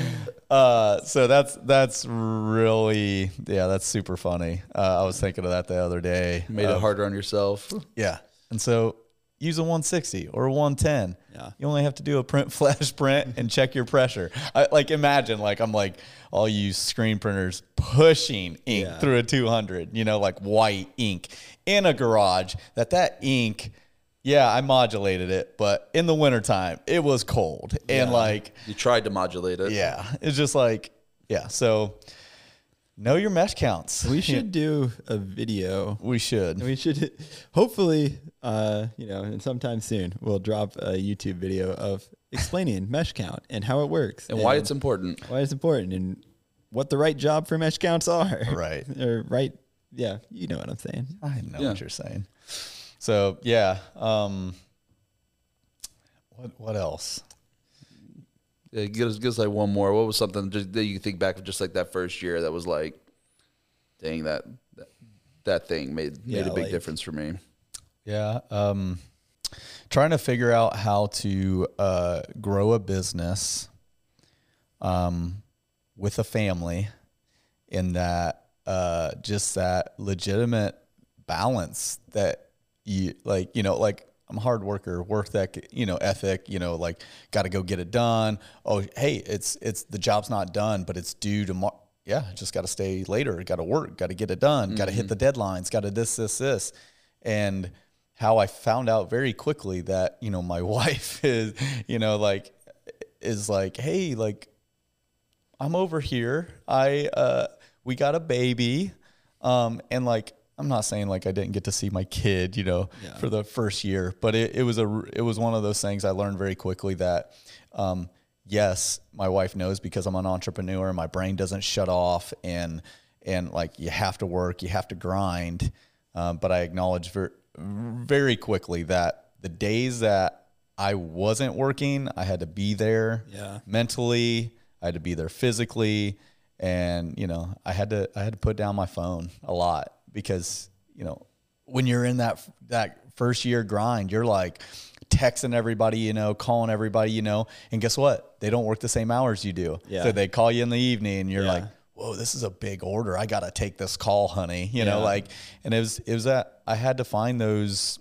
Uh, so that's that's really yeah, that's super funny. Uh, I was thinking of that the other day. Made Uh, it harder on yourself. Yeah, and so use a 160 or a 110. Yeah. you only have to do a print flash print and check your pressure. I, like imagine like I'm like all you screen printers pushing ink Yeah. through a 200. You know, like white ink in a garage. That that ink. Yeah, I modulated it, but in the wintertime, it was cold. And like, You tried to modulate it. yeah, it's just like, yeah. So know your mesh counts. We should do a video. We should. We should hopefully, uh, you know, and sometime soon we'll drop a YouTube video of explaining mesh count and how it works And why it's important. why it's important and what the right job for mesh counts are. Right. or right. Yeah, you know what I'm saying. I know Yeah. what you're saying. So yeah. Um, what what else? Yeah, give us, give us like one more. What was something just, that you think back of just like that first year that was like, dang, that that, that thing made made Yeah, a big like- difference for me. Yeah. Um, trying to figure out how to uh, grow a business um, with a family in that uh, just that legitimate balance that you like, you know, like I'm a hard worker, work that, you know, ethic, you know, like got to go get it done. Oh, hey, it's, it's the job's not done, but it's due tomorrow. Yeah. Just got to stay later. Got to work, got to get it done, got to hit the deadlines, got to this, this, this. And how I found out very quickly that, you know, my wife is, you know, like, is like, hey, like, I'm over here. I uh we got a baby. Um and like I'm not saying like I didn't get to see my kid, you know, Yeah. for the first year, but it, it was a it was one of those things I learned very quickly that um yes, my wife knows because I'm an entrepreneur, my brain doesn't shut off and and like you have to work, you have to grind. Um, but I acknowledge very very quickly that the days that I wasn't working, I had to be there Yeah. mentally. I had to be there physically, and you know, I had to I had to put down my phone a lot because you know when you're in that that first year grind, you're like texting everybody you know, calling everybody you know, and guess what? They don't work the same hours you do. Yeah. So they call you in the evening, and you're Yeah. like, "Whoa, this is a big order. I got to take this call, honey." You know, like, and it was it was that I had to find those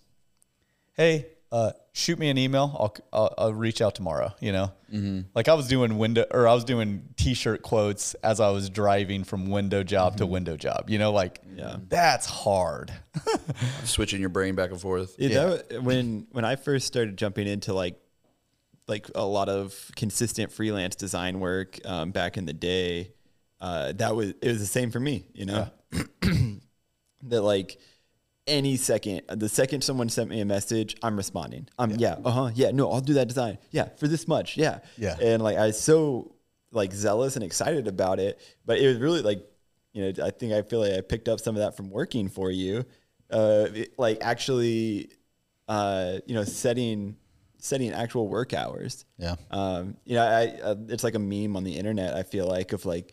hey, uh, shoot me an email. I'll, I'll, I'll reach out tomorrow. You know, mm-hmm. like I was doing window or I was doing t-shirt quotes as I was driving from window job to window job. You know, like Yeah. that's hard. Switching your brain back and forth. Yeah, Yeah. that when when I first started jumping into like like a lot of consistent freelance design work um, back in the day, uh, that was it was the same for me. You know, that like any second, the second someone sent me a message, I'm responding. I'm yeah, uh huh, yeah, no, I'll do that design. Yeah, for this much. Yeah, Yeah. and like I was so like zealous and excited about it, but it was really like you know I think I feel like I picked up some of that from working for you, uh, it- like actually, uh, you know, setting setting actual work hours. Yeah. Um, you know, I uh, it's like a meme on the internet. I feel like of like,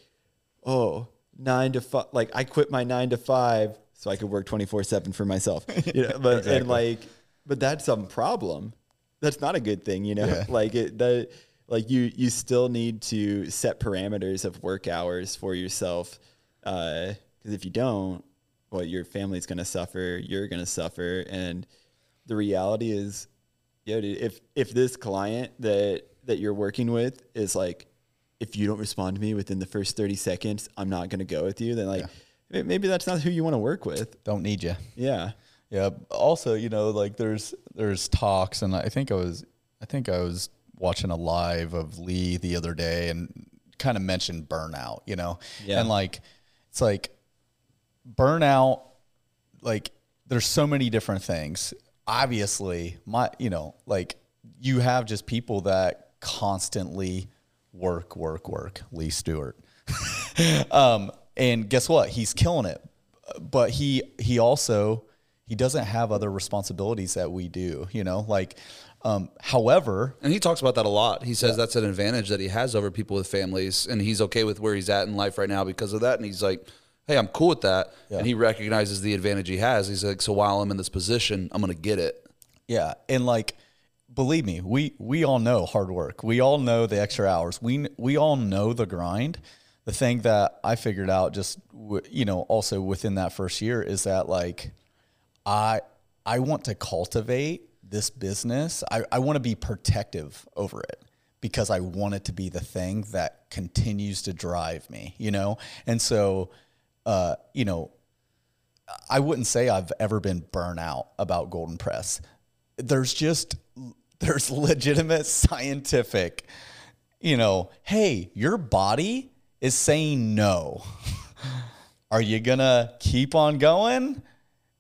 oh, nine to five. Like I quit my nine to five so I could work twenty four seven for myself. You know, but and like but that's some problem. That's not a good thing, you know. Yeah. Like it, the like you you still need to set parameters of work hours for yourself, uh, because if you don't, well, your family's gonna suffer. You're gonna suffer, and the reality is, yo, dude, if if this client that that you're working with is like, if you don't respond to me within the first thirty seconds, I'm not gonna go with you. Then like, may- maybe that's not who you want to work with. Don't need you. Yeah. Yeah. Also, you know, like there's there's talks, and I think I was I think I was watching a live of Lee the other day, and kind of mentioned burnout. You know, Yeah. and like it's like burnout. Like there's so many different things. Obviously, my you know like you have just people that constantly work, work, work. Lee Stuart. um, and guess what? He's killing it. But he he also he doesn't have other responsibilities that we do. You know, like um, however, And he talks about that a lot. He says that's an advantage that he has over people with families, and he's okay with where he's at in life right now because of that. And he's like, "Hey, I'm cool with that." And he recognizes the advantage he has. He's like, "So while I'm in this position, I'm going to get it." Yeah, and like, believe me, we we all know hard work. We all know the extra hours. We we all know the grind. The thing that I figured out, just you know, also within that first year, is that like, I I want to cultivate this business. I, I want to be protective over it because I want it to be the thing that continues to drive me. You know, and so, uh, you know, I wouldn't say I've ever been burnt out about Golden Press. There's just there's legitimate scientific, you know, hey, your body is saying no. Are you gonna keep on going?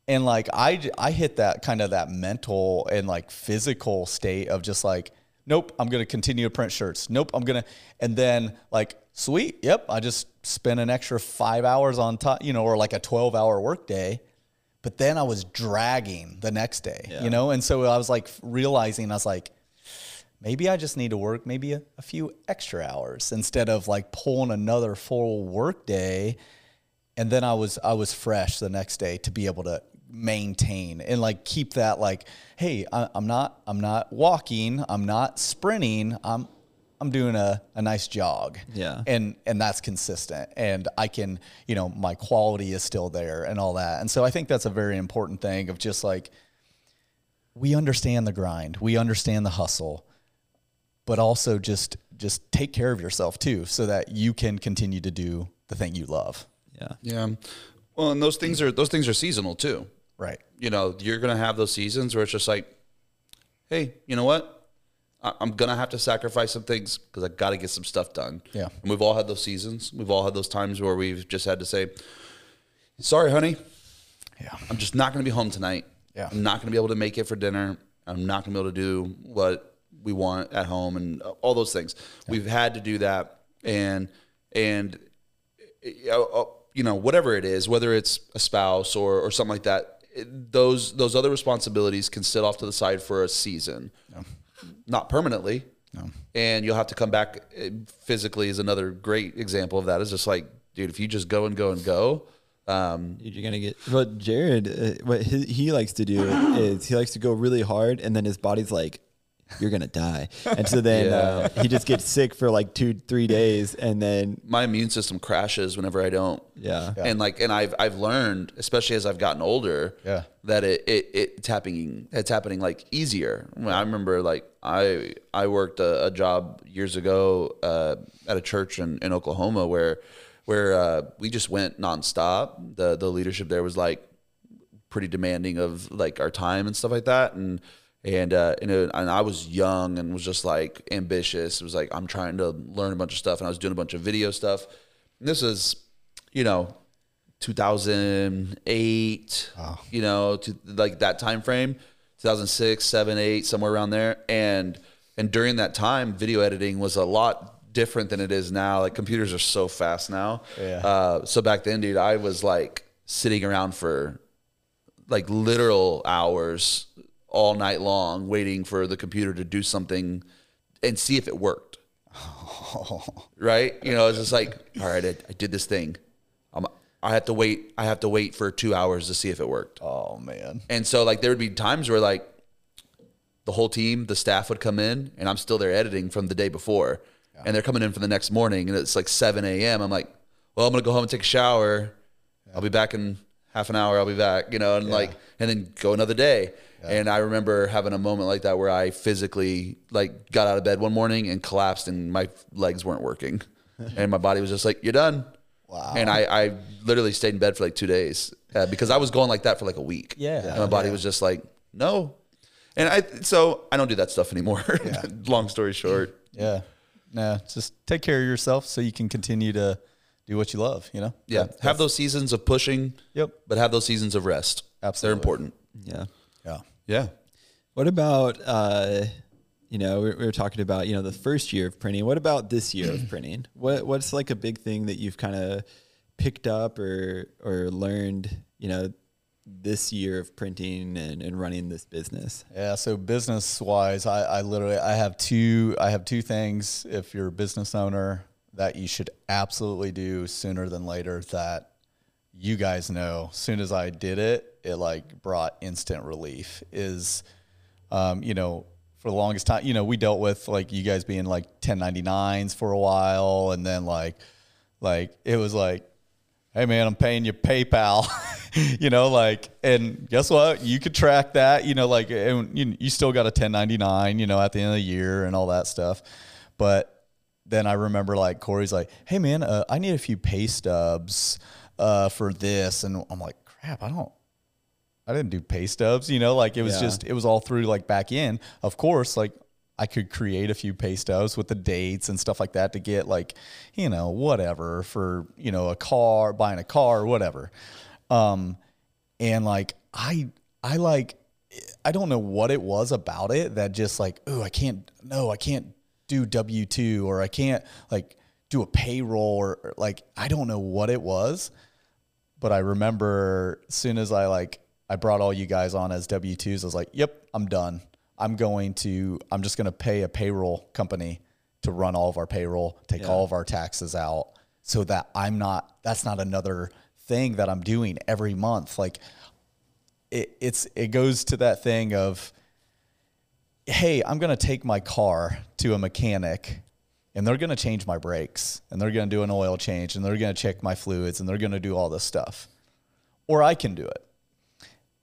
And like I I hit that kind of that mental and like physical state of just like nope, I'm going to continue to print shirts. Nope, I'm going to and then like sweet, yep, I just spent an extra 5 hours on top, you know, or like a 12-hour workday. But then I was dragging the next day, you know? And so I was like realizing I was like maybe I just need to work maybe a, a few extra hours instead of like pulling another full work day and then I was I was fresh the next day to be able to maintain and like keep that like hey I, I'm not I'm not walking I'm not sprinting I'm I'm doing a, a nice jog Yeah. and and that's consistent and I can you know my quality is still there and all that and so I think that's a very important thing of just like we understand the grind we understand the hustle but also just just take care of yourself too so that you can continue to do the thing you love Yeah. Yeah. Well, and those things are those things are seasonal too. right You know, you're gonna have those seasons where it's just like, hey, you know what? I- I'm gonna have to sacrifice some things because I got to get some stuff done. Yeah. And we've all had those seasons. We've all had those times where we've just had to say, sorry, honey, yeah I'm just not going to be home tonight. Yeah. I'm not going to be able to make it for dinner. I'm not going to be able to do what we want at home and uh, all those things. We've had to do that, and and uh, uh, you know whatever it is, whether it's a spouse or or something like that, those those other responsibilities can sit off to the side for a season, not permanently. And you'll have to come back uh, physically is another great example of that. Is just like, dude, if you just go and go and go, um, you're gonna get. What Jarred, uh, what he, he likes to do is he likes to go really hard, and then his body's like, "You're gonna die," and so then uh, he just gets sick for like two, three days, and then my immune system crashes whenever I don't. yeah, And like, and I've I've learned, especially as I've gotten older, Yeah. that it, it it's happening it's happening like easier. When I remember like I I worked a, a job years ago uh, at a church in, in Oklahoma where where uh, we just went nonstop. The the leadership there was like pretty demanding of like our time and stuff like that and and uh and, it, and I was young and was just like ambitious. It was like I'm trying to learn a bunch of stuff and I was doing a bunch of video stuff. And this is you know 2008 you know to like that time frame 2006 7 8 somewhere around there. And and during that time video editing was a lot different than it is now. Like computers are so fast now. Yeah. uh, so back then dude I was like sitting around for like literal hours all night long waiting for the computer to do something and see if it worked. Right? You know, it's just like, all right, I, I did this thing. I'm, I have to wait. I have to wait for two hours to see if it worked. oh man And so like there would be times where like the whole team, the staff would come in, and I'm still there editing from the day before, and they're coming in for the next morning, and it's like 7 a.m. I'm like, well, I'm gonna go home and take a shower. I'll be back in half an hour. I'll be back, you know, and like, and then go another day. And I remember having a moment like that where I physically like got out of bed one morning and collapsed, and my legs weren't working, and my body was just like, "You're done." Wow. And I, I literally stayed in bed for like two days uh, because I was going like that for like a week. Yeah. And my body was just like, no. And I, so I don't do that stuff anymore. Long story short. Yeah. Nah, just take care of yourself so you can continue to do what you love, you know? Yeah. That- have those seasons of pushing. Yep. But have those seasons of rest. Absolutely. They're important. Yeah. Yeah. What about uh, you know we, we were talking about you know the first year of printing. What about this year of printing? What what's like a big thing that you've kind of picked up or or learned you know this year of printing and, and running this business? Yeah. So business wise, I, I literally I have two I have two things if you're a business owner that you should absolutely do sooner than later that you guys know As soon as I did it, it like brought instant relief is um, you know, for the longest time, you know, we dealt with like you guys being like 1099s for a while and then like like it was like hey man, I'm paying you PayPal, you know, like, and guess what? You could track that, you know, like, and you, you still got a 1099, you know, at the end of the year and all that stuff. But then I remember like Cory's like, hey man, uh, I need a few pay stubs uh, for this, and I'm like, crap, I don't. I didn't do pay stubs, you know, like it was Yeah. just, it was all through like back in. Of course, like I could create a few pay stubs with the dates and stuff like that to get like, you know, whatever for, you know, a car, buying a car or whatever. Um, and like, I, I like, I don't know what it was about it that just like, oh, I can't, no, I can't do W 2 or I can't like do a payroll or, or like, I don't know what it was but I remember as soon as I like I brought all you guys on as W twos, I was like, "Yep, I'm done. I'm going to. I'm just going to pay a payroll company to run all of our payroll, take Yeah. all of our taxes out, so that I'm not. That's not another thing that I'm doing every month. Like it, it's it goes to that thing of, hey, I'm going to take my car to a mechanic and they're going to change my brakes and they're going to do an oil change and they're going to check my fluids and they're going to do all this stuff. Or I can do it.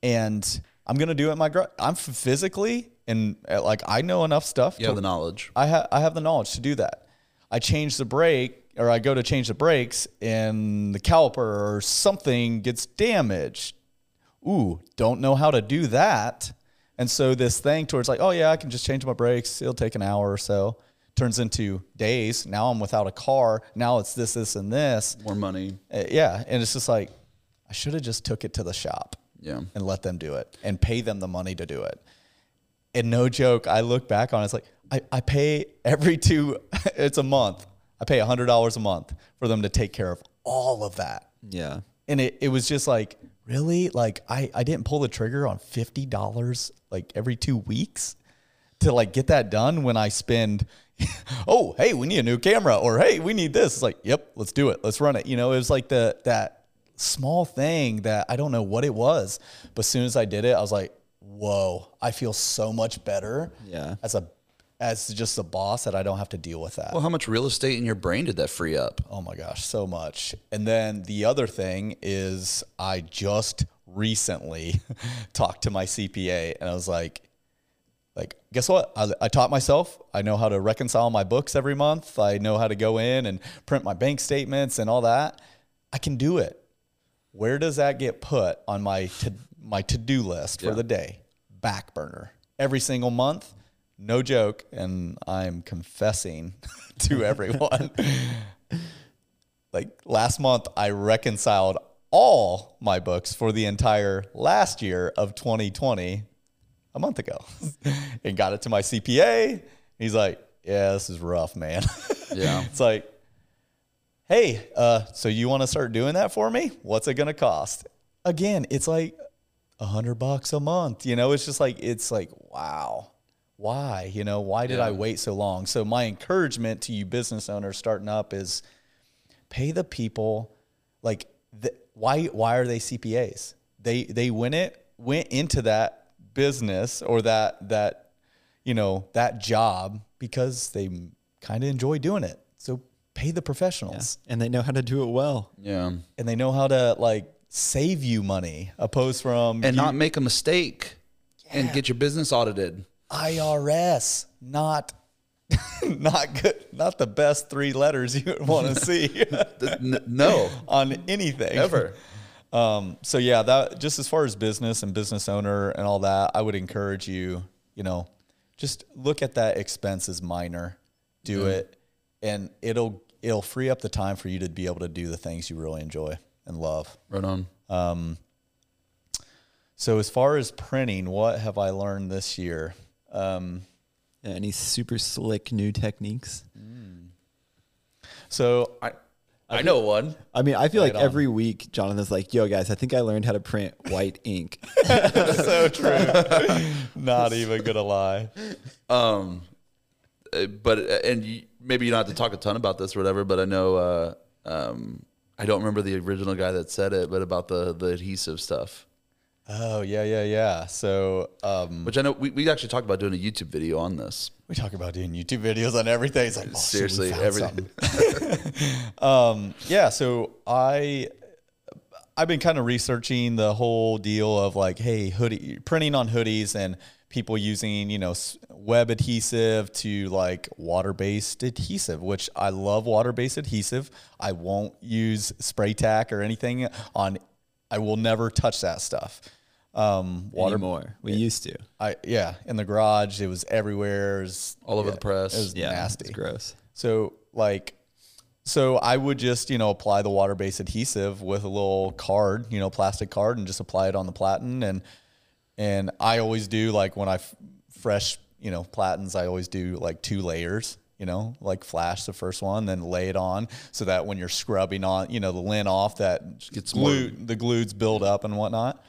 And I'm going to do it my gar- I'm physically and uh, like I know enough stuff You to have the knowledge. I have I have the knowledge to do that. I change the brake or I go to change the brakes and the caliper or something gets damaged. Ooh, don't know how to do that. And so this thing towards like, oh yeah, I can just change my brakes. It'll take an hour or so. Turns into days. Now I'm without a car. Now it's this, this, and this. More money. Uh, yeah, and it's just like I should have just took it to the shop Yeah. and let them do it and pay them the money to do it. And no joke, I look back on it, it's like I, I pay every two, it's a month. I pay $100 a month for them to take care of all of that. Yeah. And it, it was just like, really? Like, I, I didn't pull the trigger on $50 like every two weeks to like get that done when I spend, oh, hey, we need a new camera or hey, we need this. It's like, yep, let's do it. Let's run it. You know, it was like the, that small thing that I don't know what it was. But as soon as I did it, I was like, whoa, I feel so much better Yeah. as a, as just a boss that I don't have to deal with that. Well, how much real estate in your brain did that free up? Oh my gosh, so much. And then the other thing is I just recently talked to my CPA and I was like, like, guess what? I, I taught myself. I know how to reconcile my books every month. I know how to go in and print my bank statements and all that. I can do it. Where does that get put on my to, my to-do list for Yeah. the day? Back burner. Every single month. No joke. And I'm confessing to everyone like last month I reconciled all my books for the entire last year of 2020 a month ago and got it to my CPA. He's like, "Yeah, this is rough, man." Yeah. it's like, "Hey, uh, so you want to start doing that for me? What's it going to cost?" Again, it's like a hundred bucks a month. You know, it's just like it's like, wow, why? You know, why did I wait so long? So my encouragement to you business owners starting up is pay the people like the, why why are they CPAs? They they went it went into that business or that that you know, that job because they kind of enjoy doing it. So pay the professionals and they know how to do it well. Yeah. and they know how to like save you money opposed from And you- not make a mistake and get your business audited. IRS, not not good, not the best three letters you would want to see no, on anything ever. Um, so yeah, that just as far as business and business owner and all that, I would encourage you, you know, just look at that expense as minor, do it, and it'll it'll free up the time for you to be able to do the things you really enjoy and love. Right on. So as far as printing, what have I learned this year? Um, Any super slick new techniques? so I I know one. I mean, I feel like on. every week Jonathan's like, "Yo, guys, I think I learned how to print white ink." so true. Not even gonna lie. Um, uh, but uh, and you, maybe you don't have to talk a ton about this or whatever. But I know. Uh, um, I don't remember the original guy that said it, but about the the adhesive stuff, Oh yeah, yeah, yeah. So um, which I know we, we actually talked about doing a YouTube video on this. we talk about doing YouTube videos on everything. It's like oh, Seriously, everything. um, yeah. So I I've been kind of researching the whole deal of like, hey, hoodie printing on hoodies and people using you know web adhesive to like water based adhesive, which I love water based adhesive. I won't use spray tack or anything on. I will never touch that stuff. Um, water more We used to. I yeah, in the garage, it was everywhere. It was, All over yeah, the press. It was Yeah, nasty. It's gross. So like, so I would just you know apply the water based adhesive with a little card, you know, plastic card, and just apply it on the platen. And and I always do like when I f- fresh you know platens, I always do like two layers. You know, like flash the first one, then lay it on, so that when you're scrubbing on, you know, the lint off, that gets glue, the glues build up and whatnot.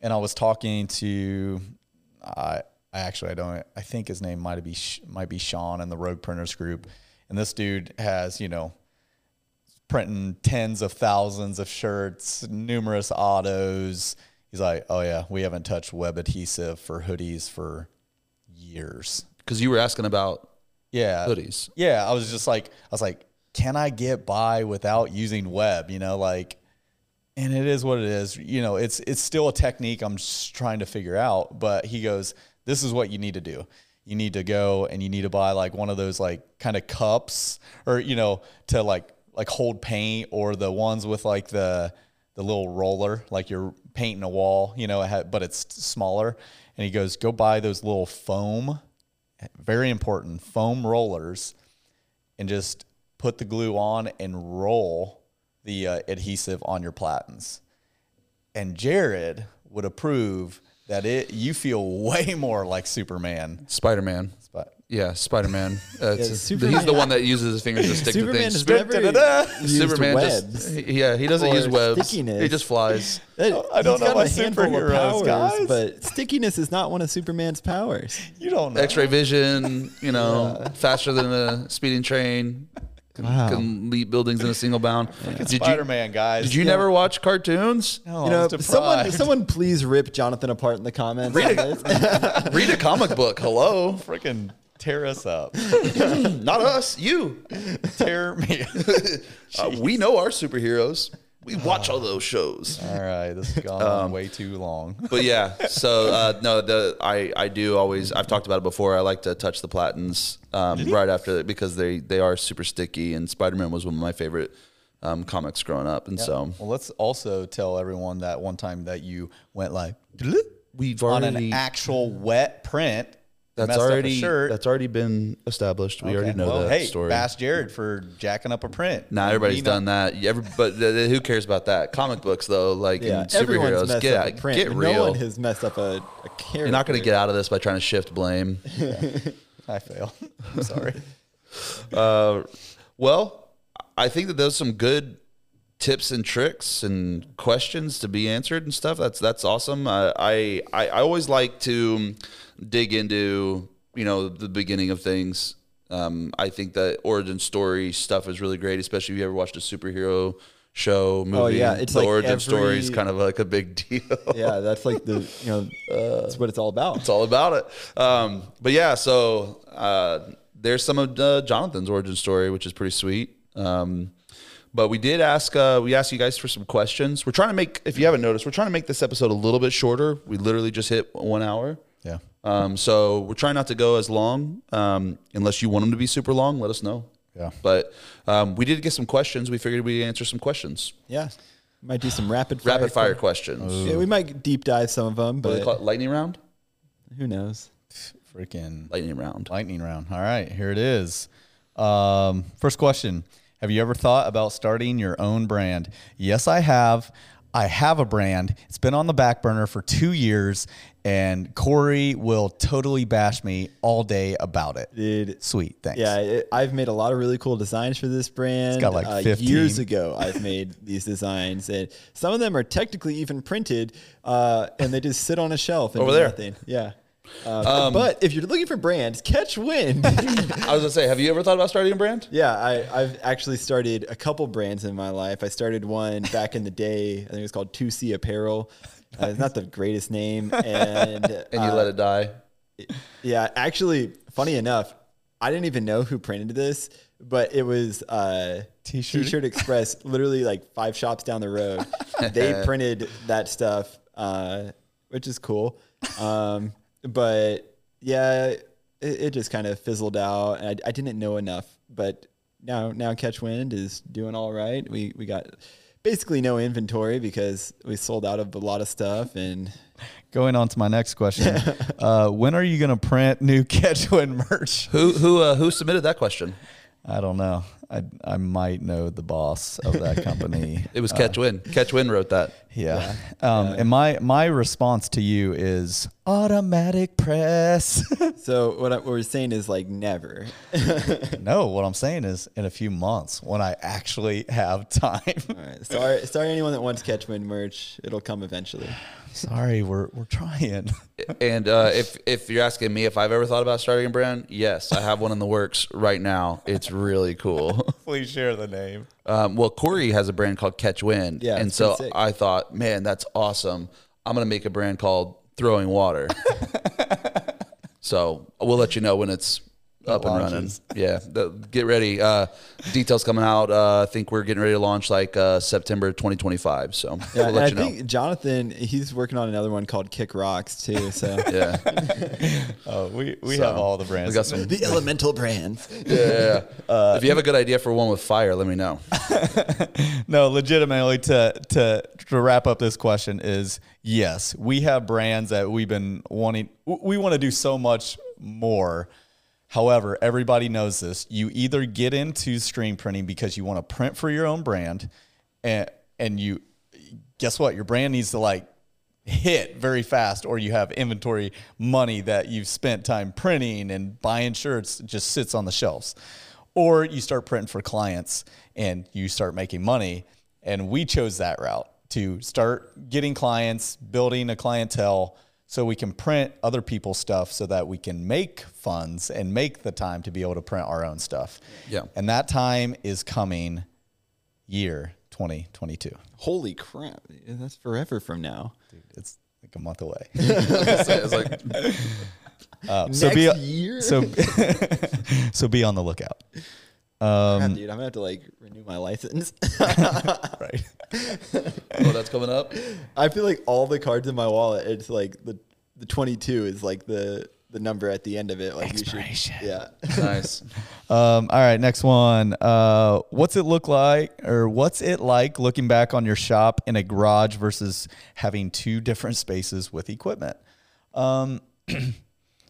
And I was talking to, I I actually I don't I think his name might be might be Sean in the Rogue Printers group, and this dude has you know printing tens of thousands of shirts, numerous autos. He's like, oh yeah, we haven't touched web adhesive for hoodies for years. Because you were asking about Yeah, hoodies. yeah, I was just like, I was like, can I get by without using web? You know, like, and it is what it is. You know, it's it's still a technique I'm just trying to figure out. But he goes, this is what you need to do. You need to go and you need to buy like one of those like kind of cups, or you know, to like like hold paint, or the ones with like the the little roller, like you're painting a wall. You know, but it's smaller. And he goes, go buy those little foam very important foam rollers and just put the glue on and roll the uh, adhesive on your platens and Jarred would approve that it you feel way more like superman Spider Man. Yeah, Spider Man. Uh, it's- he's the one that uses his fingers to stick to Superman things. has never Da-da-da. used Superman webs. just yeah, he doesn't or use webs. stickiness. He just flies. I don't He's know my a handful of superheroes, guys. but stickiness is not one of Superman's powers. you don't know X-ray vision, you know, faster than a speeding train. Can, Wow. can leap buildings in a single bound. Did you, spider-man guys did you never watch cartoons? no, you I know, was someone deprived. someone please rip Jonathan apart in the comments. on this. Read a comic book. Hello, freaking tear us up not us. You. tear me Uh, we know our superheroes. We watch all those shows. all right this has gone on way too long but yeah, so uh, no, the I I do always I've talked about it before. I like to touch the platens um, right after that because they they are super sticky, and Spider Man was one of my favorite um, comics growing up, and so well let's also tell everyone that one time that you went like we've on already an actual wet print. That's messed up a already that's already been established. We Okay. already know well, that hey, story. Bash Jarred for jacking up a print. Now everybody's You know- done that. Every, but who cares about that? Comic books though, like yeah, superheroes, get up out, a print. get real. No one has messed up a, a character. You're not going to get out of this by trying to shift blame. I fail. I'm sorry. Uh, well, I think that there's some good tips and tricks and questions to be answered and stuff. That's that's awesome. Uh, I, I I always like to dig into you know the beginning of things. Um, I think that origin story stuff is really great, especially if you ever watched a superhero show movie. Oh, yeah, it's the like origin story is kind of like a big deal. yeah, that's like the you know that's what it's all about. it's all about it. Um, but yeah, so uh, there's some of uh, Jonathan's origin story, which is pretty sweet. Um, but we did ask uh, we asked you guys for some questions. We're trying to make, if you haven't noticed, we're trying to make this episode a little bit shorter. We literally just hit one hour. Yeah. Um, so we're trying not to go as long. Um, unless you want them to be super long, let us know. Yeah. But um, we did get some questions. We figured we'd answer some questions. Yeah, might do some rapid fire Rapid fire questions. Yeah, we might deep dive some of them, What do they but call it? Lightning round? who knows? Freaking Lightning round. lightning round. All right, here it is. Um, first question Have you ever thought about starting your own brand? Yes, I have. I have a brand. It's been on the back burner for two years, and Cory will totally bash me all day about it. Dude, Sweet, thanks. Yeah, it, I've made a lot of really cool designs for this brand. got like Uh, 15. years ago, I've made these designs, and some of them are technically even printed, uh, and they just sit on a shelf and Over there. Nothing. Yeah. Uh, but if you're looking for brands, catch wind. I was gonna say, have you ever thought about starting a brand? yeah, I, I've actually started a couple brands in my life. I started one back in the day. I think it was called 2C Apparel. Uh, it's not the greatest name, and And you let it die. Yeah, actually, funny enough, I didn't even know who printed this, but it was uh, T-shirt? T-shirt Express, literally like five shops down the road. they printed that stuff, uh, which is cool. Um, but yeah, it, it just kind of fizzled out, and I, I didn't know enough. But now, now Catch Wind is doing all right. We we got basically no inventory because we sold out of a lot of stuff, and Going on to my next question. uh, when are you going to print new Catchwind merch? Who who uh, who submitted that question? I don't know. I, I might know the boss of that company. It was Catch Win. Catch Win wrote that. Yeah. Um, And my my response to you is automatic press. so what, I, what we're saying is like never. no, what I'm saying is in a few months when I actually have time. All right. Sorry, sorry, anyone that wants Catchwind merch, it'll come eventually. Sorry, we're we're trying. And uh, if if you're asking me if I've ever thought about starting a brand, yes, I have one in the works right now. It's really cool. Please share the name. Um, well, Cory has a brand called Catch Wind, Yeah, and so. I thought, man, that's awesome. I'm gonna make a brand called Throwing Water. so we'll let you know when it's up and running. Yeah, the, get ready. Uh, details coming out. Uh, I think we're getting ready to launch like uh, September 2025. So Yeah, we'll and let I you know. think Jonathan, he's working on another one called Kick Rocks too. So yeah, Oh, we we So, have all the brands. we got some the elemental brands. yeah. yeah, yeah. if you have a good idea for one with fire, let me know. No, legitimately to to to wrap up this question is yes, we have brands that we've been wanting we want to do so much more. However, everybody knows this. You either get into screen printing because you want to print for your own brand and and you guess what? Your brand needs to like hit very fast or you have inventory money that you've spent time printing and buying shirts just sits on the shelves or you start printing for clients and you start making money and we chose that route to start getting clients building a clientele so we can print other people's stuff so that we can make funds and make the time to be able to print our own stuff Yeah. and that time is coming year 2022 Holy crap! That's forever from now. it's like a month away it's like Uh, so Next be year? so so be on the lookout. Crap, dude, I'm gonna have to like renew my license. Right. oh, that's coming up. I feel like all the cards in my wallet, it's like the the 22 is like the the number at the end of it. Like you Expiration. should, yeah. Nice. Um, all right, next one. Uh, what's it look like, or what's it like looking back on your shop in a garage versus having two different spaces with equipment? Um,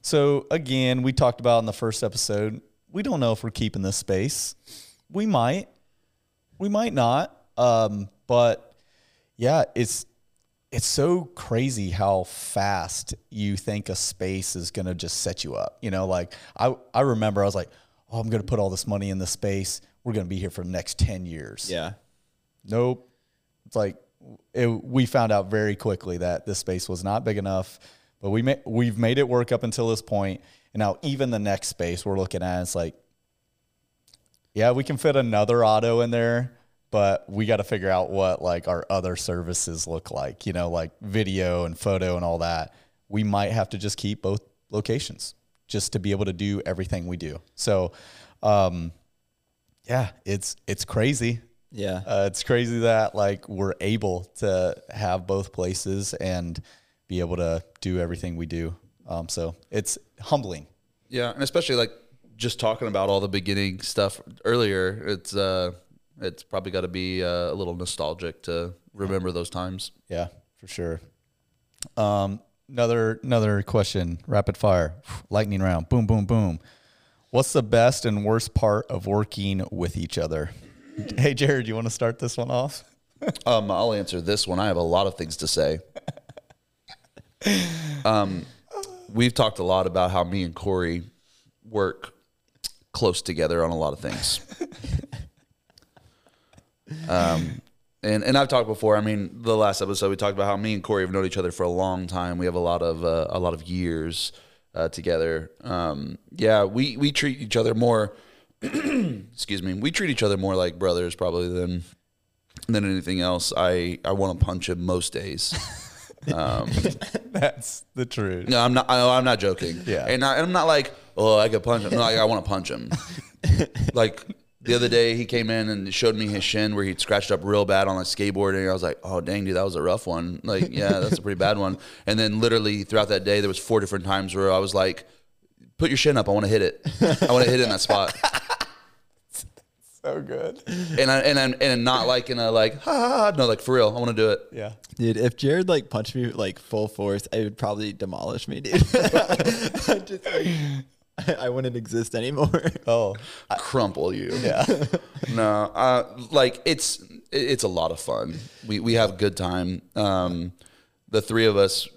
so again, we talked about in the first episode. We don't know if we're keeping this space. We might. We might not. Um, but yeah, it's it's so crazy how fast you think a space is going to just set you up. You know, like I, I remember I was like, oh, I'm going to put all this money in this space. We're going to be here for the next 10 years. Yeah. Nope. It's like it, we found out very quickly that this space was not big enough, but we ma- we've made it work up until this point. And now even the next space we're looking at, it's like, yeah, we can fit another auto in there, but we got to figure out what like our other services look like, you know, like video and photo and all that. We might have to just keep both locations just to be able to do everything we do. So, um, yeah, it's it's crazy. Yeah. Uh, it's crazy that like we're able to have both places and be able to do everything we do. Um, so it's humbling. Yeah, and especially like just talking about all the beginning stuff earlier, it's uh, it's probably got to be uh, a little nostalgic to remember those times. Yeah, for sure. Um, another another question, rapid fire, lightning round. Boom, boom, boom. What's the best and worst part of working with each other? Hey, Jarred, you want to start this one off? Um, I'll answer this one. I have a lot of things to say. Um, we've talked a lot about how me and Cory work close together on a lot of things. Um, and and I've talked before. I mean, the last episode we talked about how me and Cory have known each other for a long time. We have a lot of uh, a lot of years uh, together. Um, yeah, we we treat each other more. excuse me. We treat each other more like brothers probably than than anything else. I I want to punch him most days. Um, that's the truth. No, I'm not. I, I'm not joking. Yeah. and, I, and I'm not like, oh, I could punch him. No, like, I want to punch him. like the other day, he came in and showed me his shin where he'd scratched up real bad on a skateboard, and I was like, oh, dang, dude, that was a rough one. Like, yeah, that's a pretty bad one. And then literally throughout that day, there was four different times where I was like, put your shin up. I want to hit it. I want to hit it in that spot. So good. And I and I'm, and not like in a like, ha, ha, ha. no, like for real. I want to do it. Yeah. Dude, if Jarred like punched me like full force, I would probably demolish me, dude. I, just, like, I, I wouldn't exist anymore. Oh, crumple you. yeah. No, uh, like it's it's a lot of fun. We we have a good time. Um, the three of us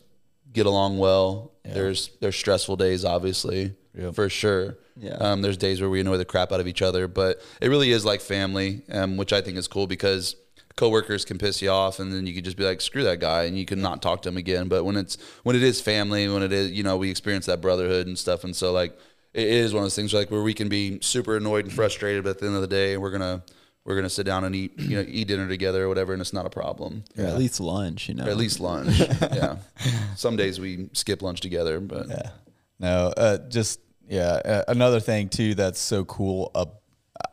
get along well. There's there's stressful days, obviously, Yep. for sure. Yeah. Um, there's days where we annoy the crap out of each other, but it really is like family, um, which I think is cool because coworkers can piss you off, and then you could just be like, "Screw that guy," and you can not talk to him again. But when it's when it is family, when it is you know we experience that brotherhood and stuff, and so like it is one of those things like where we can be super annoyed and frustrated, but at the end of the day, we're gonna we're gonna sit down and eat you know eat dinner together or whatever, and it's not a problem. Or at least lunch, you know. Or at least lunch. yeah. Some days we skip lunch together, but Yeah. No, uh, just yeah. Uh, another thing too that's so cool. Uh,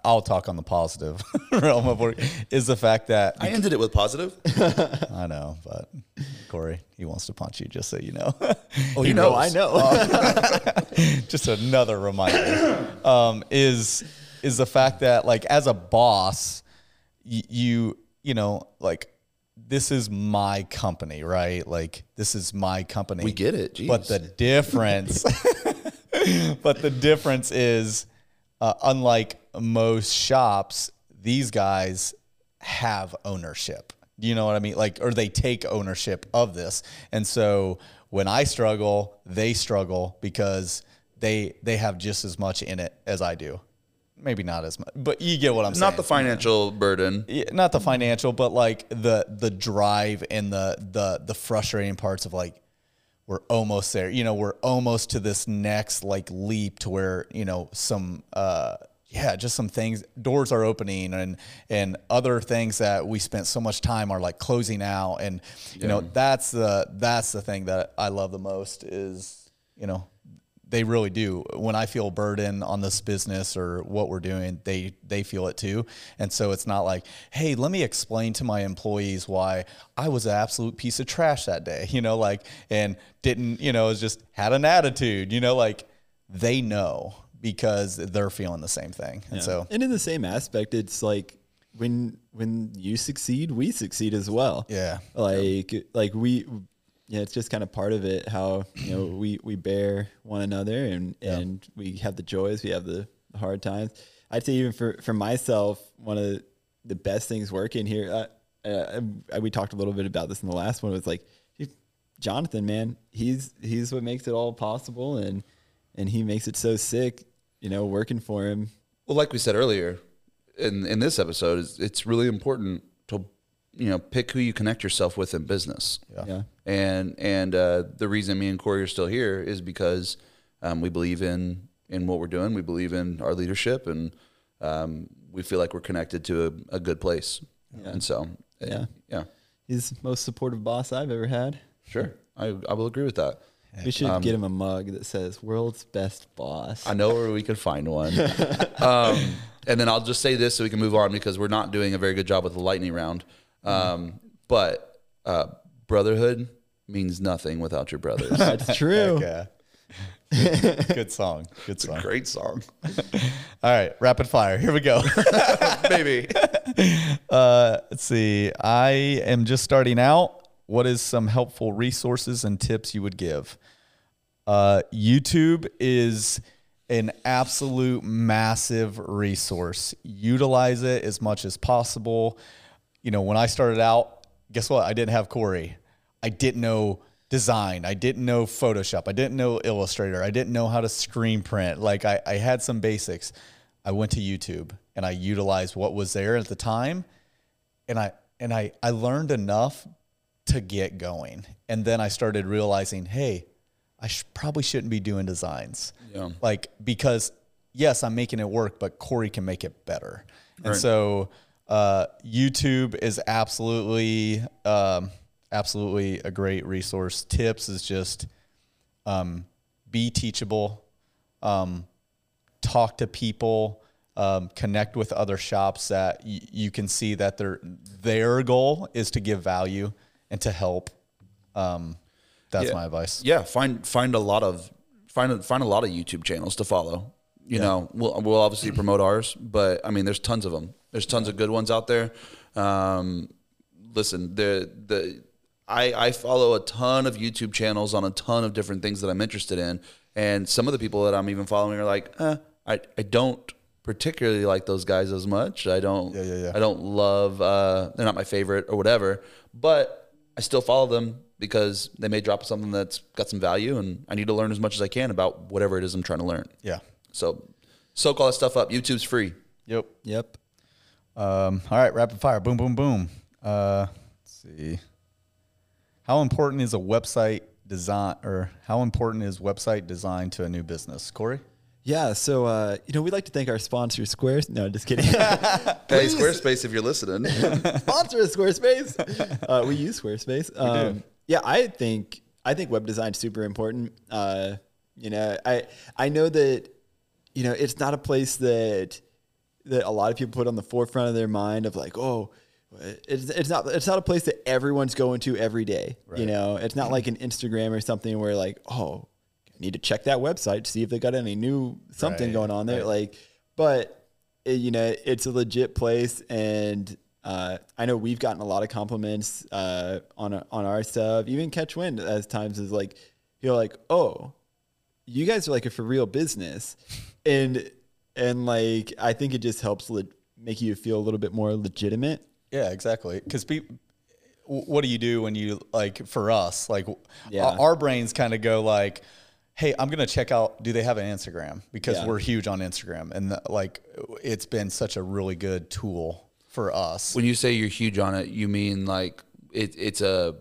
I'll talk on the positive realm of work is the fact that I ended it with positive. I know, but Cory he wants to punch you just so you know. Oh, you know. I know. just another reminder um, is is the fact that like as a boss, y- you you know like this is my company, right? Like this is my company. We get it, But the difference, but the difference is, uh, unlike most shops, these guys have ownership. You know what I mean? Like, or they take ownership of this. And so when I struggle, they struggle because they they have just as much in it as I do. Maybe not as much, but you get what I'm saying. not the financial burden. Yeah, not the financial, but like the the drive and the the the frustrating parts of like we're almost there. You know, we're almost to this next like leap to where you know some uh yeah, just some things doors are opening and and other things that we spent so much time are like closing out and you know that's the that's the thing that I love the most is you know they really do. When I feel burden on this business or what we're doing, they they feel it too. And so it's not like, hey, let me explain to my employees why I was an absolute piece of trash that day, you know, like and didn't, you know, it's just had an attitude, you know, like they know because they're feeling the same thing. And so and in the same aspect, it's like when when you succeed, we succeed as well. Yeah. Like like we yeah, it's just kind of part of it how, you know, we we bear one another and and we have the joys, we have the hard times. I'd say even for for myself, one of the best things working here uh, uh, I- we talked a little bit about this in the last one was like Jonathan, man, he's he's what makes it all possible and and he makes it so sick, you know, working for him Well, like we said earlier in in this episode, is it's really important you know pick who you connect yourself with in business. Yeah. And and uh, the reason me and Cory are still here is because um, we believe in in what we're doing. We believe in our leadership, and um, we feel like we're connected to a, a good place. And so, Yeah. yeah, yeah, He's the most supportive boss I've ever had. sure, I I will agree with that. We should Um, get him a mug that says "World's Best Boss." I know where we could find one. um, and then I'll just say this so we can move on because we're not doing a very good job with the lightning round. Um, but uh, brotherhood means nothing without your brothers. That's true. Yeah. Good song. Good song. Great song, All right, rapid fire. Here we go. Maybe. Uh, let's see. I am just starting out. What is some helpful resources and tips you would give? Uh, YouTube is an absolute massive resource. Utilize it as much as possible. You know, when I started out, guess what? I didn't have Cory. I didn't know design. I didn't know Photoshop. I didn't know Illustrator. I didn't know how to screen print. Like I, I had some basics. I went to YouTube and I utilized what was there at the time and I and I I learned enough to get going. And then I started realizing, hey, I sh- probably shouldn't be doing designs. Yeah. Like because yes, I'm making it work, but Cory can make it better. And Right. so uh, YouTube is absolutely um, absolutely a great resource. Tips is just um, be teachable, um, talk to people, um, connect with other shops that y- you can see that their their goal is to give value and to help. Um, that's Yeah. my advice. Yeah, find find a lot of find a, find a lot of YouTube channels to follow. You know, we'll we'll obviously promote ours, but I mean, there's tons of them. There's tons of good ones out there. Um, listen, the the I I follow a ton of YouTube channels on a ton of different things that I'm interested in, and some of the people that I'm even following are like, eh, I I don't particularly like those guys as much. I don't. Yeah, yeah, yeah. I don't love. Uh, they're not my favorite or whatever, but I still follow them because they may drop something that's got some value, and I need to learn as much as I can about whatever it is I'm trying to learn. Yeah. So, soak all that stuff up. YouTube's free. Yep. Yep. Um, all right, rapid fire. Boom, boom, boom. Uh, let's see. How important is a website design, or how important is website design to a new business, Cory? Yeah. So uh, you know, we'd like to thank our sponsor, Squares. No, just kidding. Hey, Squarespace, if you're listening. sponsor us, Squarespace. Uh, we use Squarespace. Um, yeah, I think I think web design is super important. Uh, you know, I I know that you know it's not a place that that a lot of people put on the forefront of their mind of like, oh, it's it's not it's not a place that everyone's going to every day. You know, it's not like an Instagram or something where like, oh, I need to check that website to see if they got any new something Right, going on there. right. Like, but it- you know, it's a legit place, and uh, I know we've gotten a lot of compliments uh, on on our stuff. Even Catch Wind as times is like, you're like, oh, you guys are like a for real business, and and like I think it just helps le- make you feel a little bit more legitimate. Yeah, exactly. Because people, what do you do when you like for us? Like, Yeah. our, our brains kind of go like, "Hey, I'm gonna check out. Do they have an Instagram? Because Yeah. we're huge on Instagram, and the, like, it's been such a really good tool for us. when you say you're huge on it, you mean like it, it's a.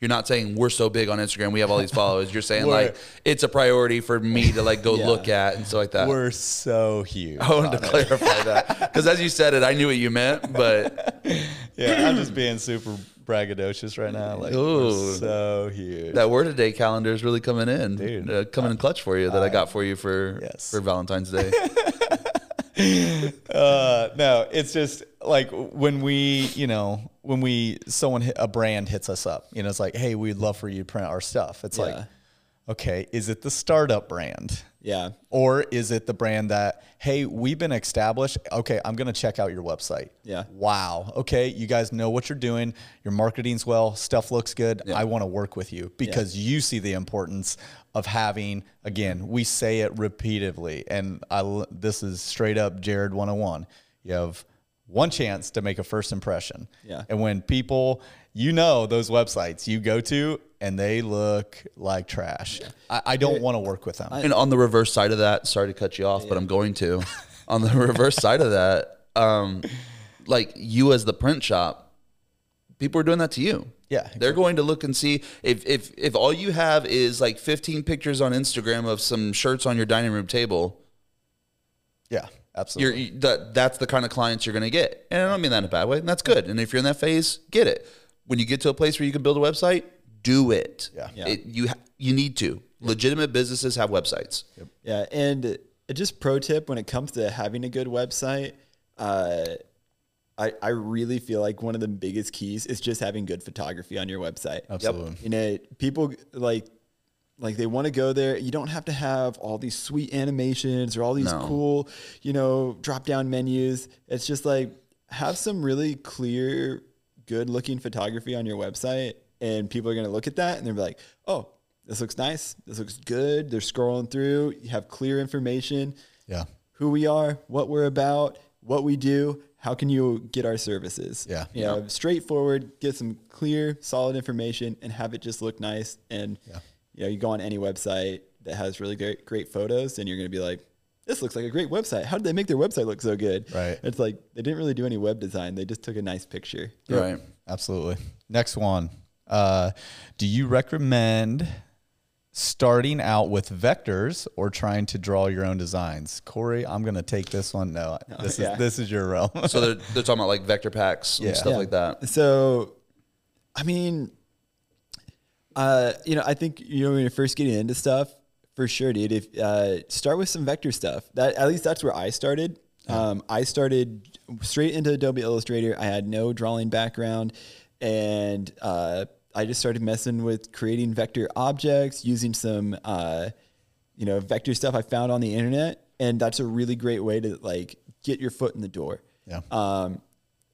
You're not saying we're so big on Instagram, we have all these followers. You're saying like it's a priority for me to like go Yeah. look at and stuff like that. we're so huge. I wanted to clarify that because as you said it, I knew what you meant, but yeah, I'm just being super braggadocious right now. Like, Ooh. so huge. that word of day calendar is really coming in, Dude. uh, coming in clutch for you that I got for you for Yes. for Valentine's Day. Uh, no, it's just like when we, you know, when we someone hit, a brand hits us up, you know, it's like, hey, we'd love for you to print our stuff. It's like, okay, is it the startup brand? Yeah, Or is it the brand that, hey, we've been established. Okay, I'm gonna check out your website. Yeah. Wow. Okay, you guys know what you're doing. Your marketing's well. Stuff looks good. I want to work with you because you see the importance of having. Again, we say it repeatedly, and I This is straight up Jarred 101. You have one chance to make a first impression. Yeah. And when people, you know, those websites you go to and they look like trash, I, I don't want to work with them. and on the reverse side of that, sorry to cut you off, but I'm going to. on the reverse side of that, um, like you as the print shop, people are doing that to you. Yeah, They're going to look and see if if if all you have is like 15 pictures on Instagram of some shirts on your dining room table, yeah. Absolutely. You're, you, that, that's the kind of clients you're going to get. And I don't mean that in a bad way. And that's good. And if you're in that phase, get it. When you get to a place where you can build a website, do it. Yeah. Yeah. It, you, ha- you need to. Legitimate businesses have websites. Yeah, and uh, just pro tip when it comes to having a good website, uh, I I really feel like one of the biggest keys is just having good photography on your website. Absolutely. You know, people like like they want to go there. You don't have to have all these sweet animations or all these No. cool, you know, drop down menus. It's just like have some really clear, good looking photography on your website, and people are gonna look at that and they're like, oh. This looks nice. This looks good. They're scrolling through. You have clear information Yeah. who we are, what we're about, what we do, how can you get our services? Yeah. You know, straightforward, get some clear, solid information and have it just look nice. And you know, you go on any website that has really great great photos and you're gonna be like, this looks like a great website. How did they make their website look so good? Right. It's like they didn't really do any web design. They just took a nice picture. Right. Absolutely. Next one. Uh, do you recommend starting out with vectors or trying to draw your own designs? Cory, I'm going to take this one. No, this yeah. is this is your realm. So they're, they're talking about like vector packs and Yeah. stuff Yeah. like that. So, I mean, uh, you know, I think you know when you're first getting into stuff, for sure, dude. If uh, start with some vector stuff. That at least that's where I started. Um, I started straight into Adobe Illustrator. I had no drawing background, and uh, I just started messing with creating vector objects using some, uh, you know, vector stuff I found on the internet, and that's a really great way to like get your foot in the door. Yeah. Um,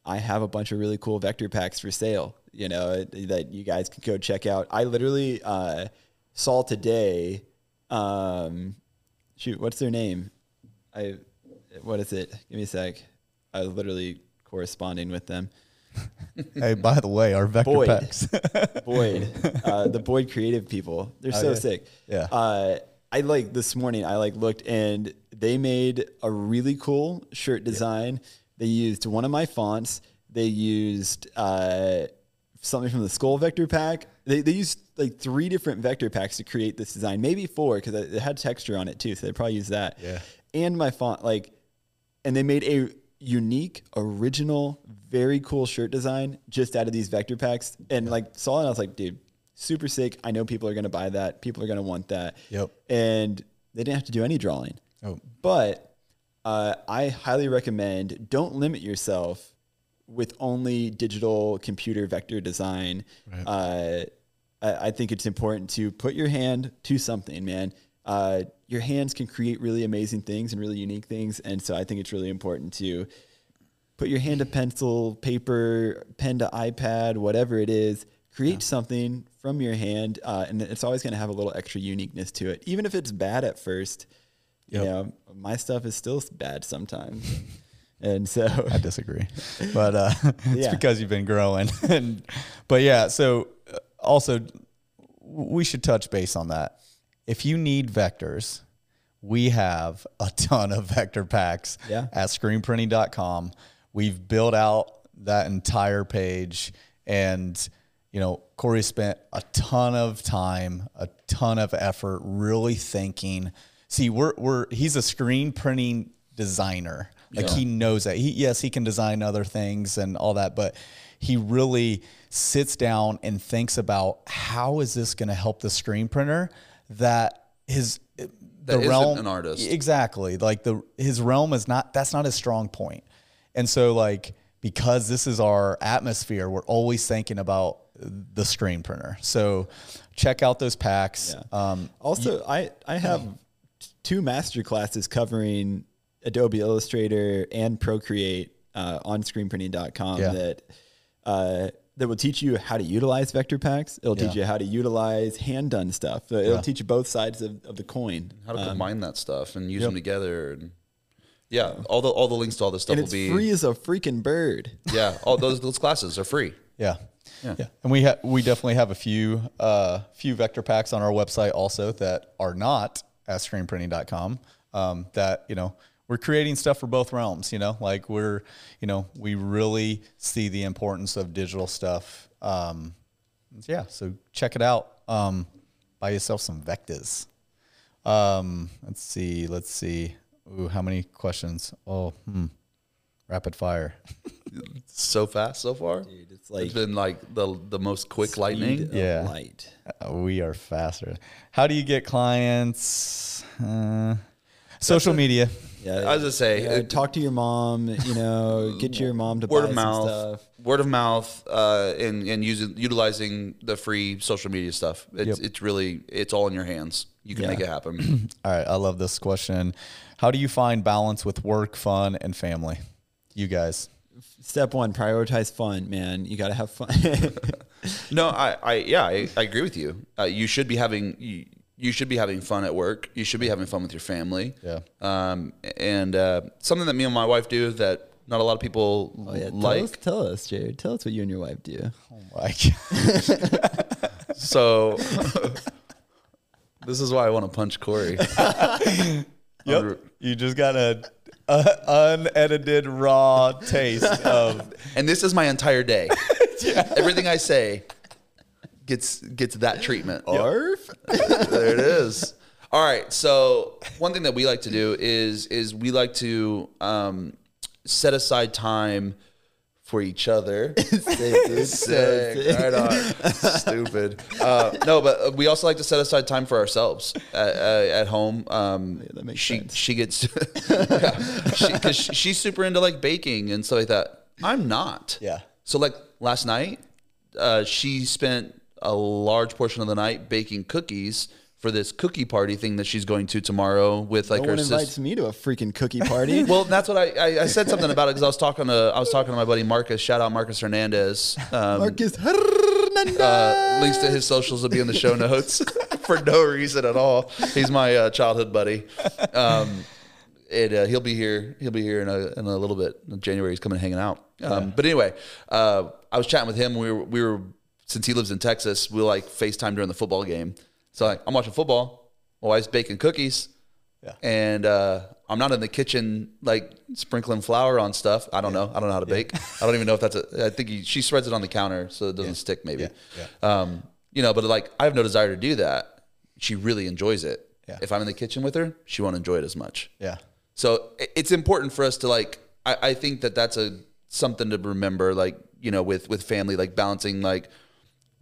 I have a bunch of really cool vector packs for sale, you know, that you guys can go check out. I literally uh, saw today, um, shoot, what's their name? I, what is it? Give me a sec. I was literally corresponding with them. hey, by the way, our vector Boyd. packs. Boyd, uh, the Boyd creative people. They're so yeah. sick. Yeah. Uh, I like this morning. I like looked and they made a really cool shirt design. They used one of my fonts. They used uh, something from the Skull Vector pack. They, they used like three different vector packs to create this design, maybe four because it had texture on it too. So they probably used that. Yeah. And my font, like, and they made a unique, original, very cool shirt design just out of these vector packs. And like saw it, and I was like, dude, super sick. I know people are gonna buy that. People are gonna want that. Yep. And they didn't have to do any drawing. Oh. But uh, I highly recommend don't limit yourself with only digital computer vector design. Uh, I, I think it's important to put your hand to something, man. Uh, your hands can create really amazing things and really unique things, and so I think it's really important to put your hand to pencil, paper, pen to iPad, whatever it is. Create something from your hand, uh, and it's always going to have a little extra uniqueness to it, even if it's bad at first. Yep. You know, my stuff is still bad sometimes, and so I disagree, but uh, it's Yeah. because you've been growing. and but yeah, so uh, also we should touch base on that. If you need vectors, we have a ton of vector packs Yeah. at screenprinting.com. We've built out that entire page and you know, Cory spent a ton of time, a ton of effort really thinking. See, we're we're he's a screen printing designer. Like he knows that. He yes, he can design other things and all that, but he really sits down and thinks about how is this going to help the screen printer that his That isn't an artist. exactly like the his realm is not that's not his strong point and so like because this is our atmosphere we're always thinking about the screen printer so check out those packs yeah. um Also, I I have t- two master classes covering Adobe Illustrator and Procreate uh, on screenprinting.com Yeah. that uh, that will teach you how to utilize vector packs. It'll teach you how to utilize hand done stuff. It'll Yeah. teach you both sides of, of the coin. How to combine that stuff and use yep. them together. And yeah, all the all the links to all this stuff And will it's be free as a freaking bird. yeah. All those those classes are free. yeah yeah, and we have we definitely have a few uh few vector packs on our website also that are not at screenprinting.com um that you know we're creating stuff for both realms you know like we're you know we really see the importance of digital stuff um yeah so check it out um buy yourself some vectors um let's see let's see Ooh, how many questions? Oh, hmm. Rapid fire. So fast so far. Dude, it's like it's been like the the most quick lightning. of Yeah. light. Uh, we are faster. How do you get clients? Uh, social media. Yeah, I was gonna say, yeah, it- talk to your mom. You know, get your mom to word buy of some mouth, stuff. word of mouth, uh, and and using utilizing the free social media stuff. It's Yep. it's really it's all in your hands. You can Yeah. make it happen. All right, I love this question. How do you find balance with work, fun, and family? You guys. Step one: prioritize fun. Man, you got to have fun. no, I, I yeah, I, I agree with you. Uh, you should be having you, you should be having fun at work. You should be having fun with your family. Yeah. Um, and uh, something that me and my wife do that not a lot of people Oh, yeah, tell like. us, tell us, Jarred. Tell us what you and your wife do. Oh my God. So this is why I want to punch Cory. Yep. You just got a, a unedited raw taste of and this is my entire day. Everything I say gets gets that treatment. Arf. there it is. All right. So one thing that we like to do is is we like to um, set aside time for each other. Sick. Right on. Stupid. Uh, no, but uh, we also like to set aside time for ourselves at, uh, at home. Um, that makes she sense. she gets because she's super into like baking and stuff like that. I'm not. Yeah. So like last night, uh, she spent a large portion of the night baking cookies for this cookie party thing that she's going to tomorrow with like No her one invites me to a freaking cookie party. Well, that's what I, I, I said something about it because I was talking to I was talking to my buddy Marcus. Shout out Marcus Hernandez. Um, Marcus Hernandez. uh, links to his socials will be in the show notes for no reason at all. He's my uh, childhood buddy. Um, it, uh, he'll be here. He'll be here in a, in a little bit. In January, he's coming hanging out. Um, But anyway, uh, I was chatting with him. We were, we were since he lives in Texas. We like FaceTime during the football game. So like, I'm watching football. My wife's baking cookies. Yeah. And uh, I'm not in the kitchen like sprinkling flour on stuff. I don't know. I don't know how to bake. I don't even know if that's a. I think he, she spreads it on the counter so it doesn't stick. Maybe. Yeah. Um, you know, but like I have no desire to do that. She really enjoys it. Yeah. If I'm in the kitchen with her, she won't enjoy it as much. yeah. So it's important for us to like. I, I think that that's a something to remember. Like you know, with with family, like balancing, like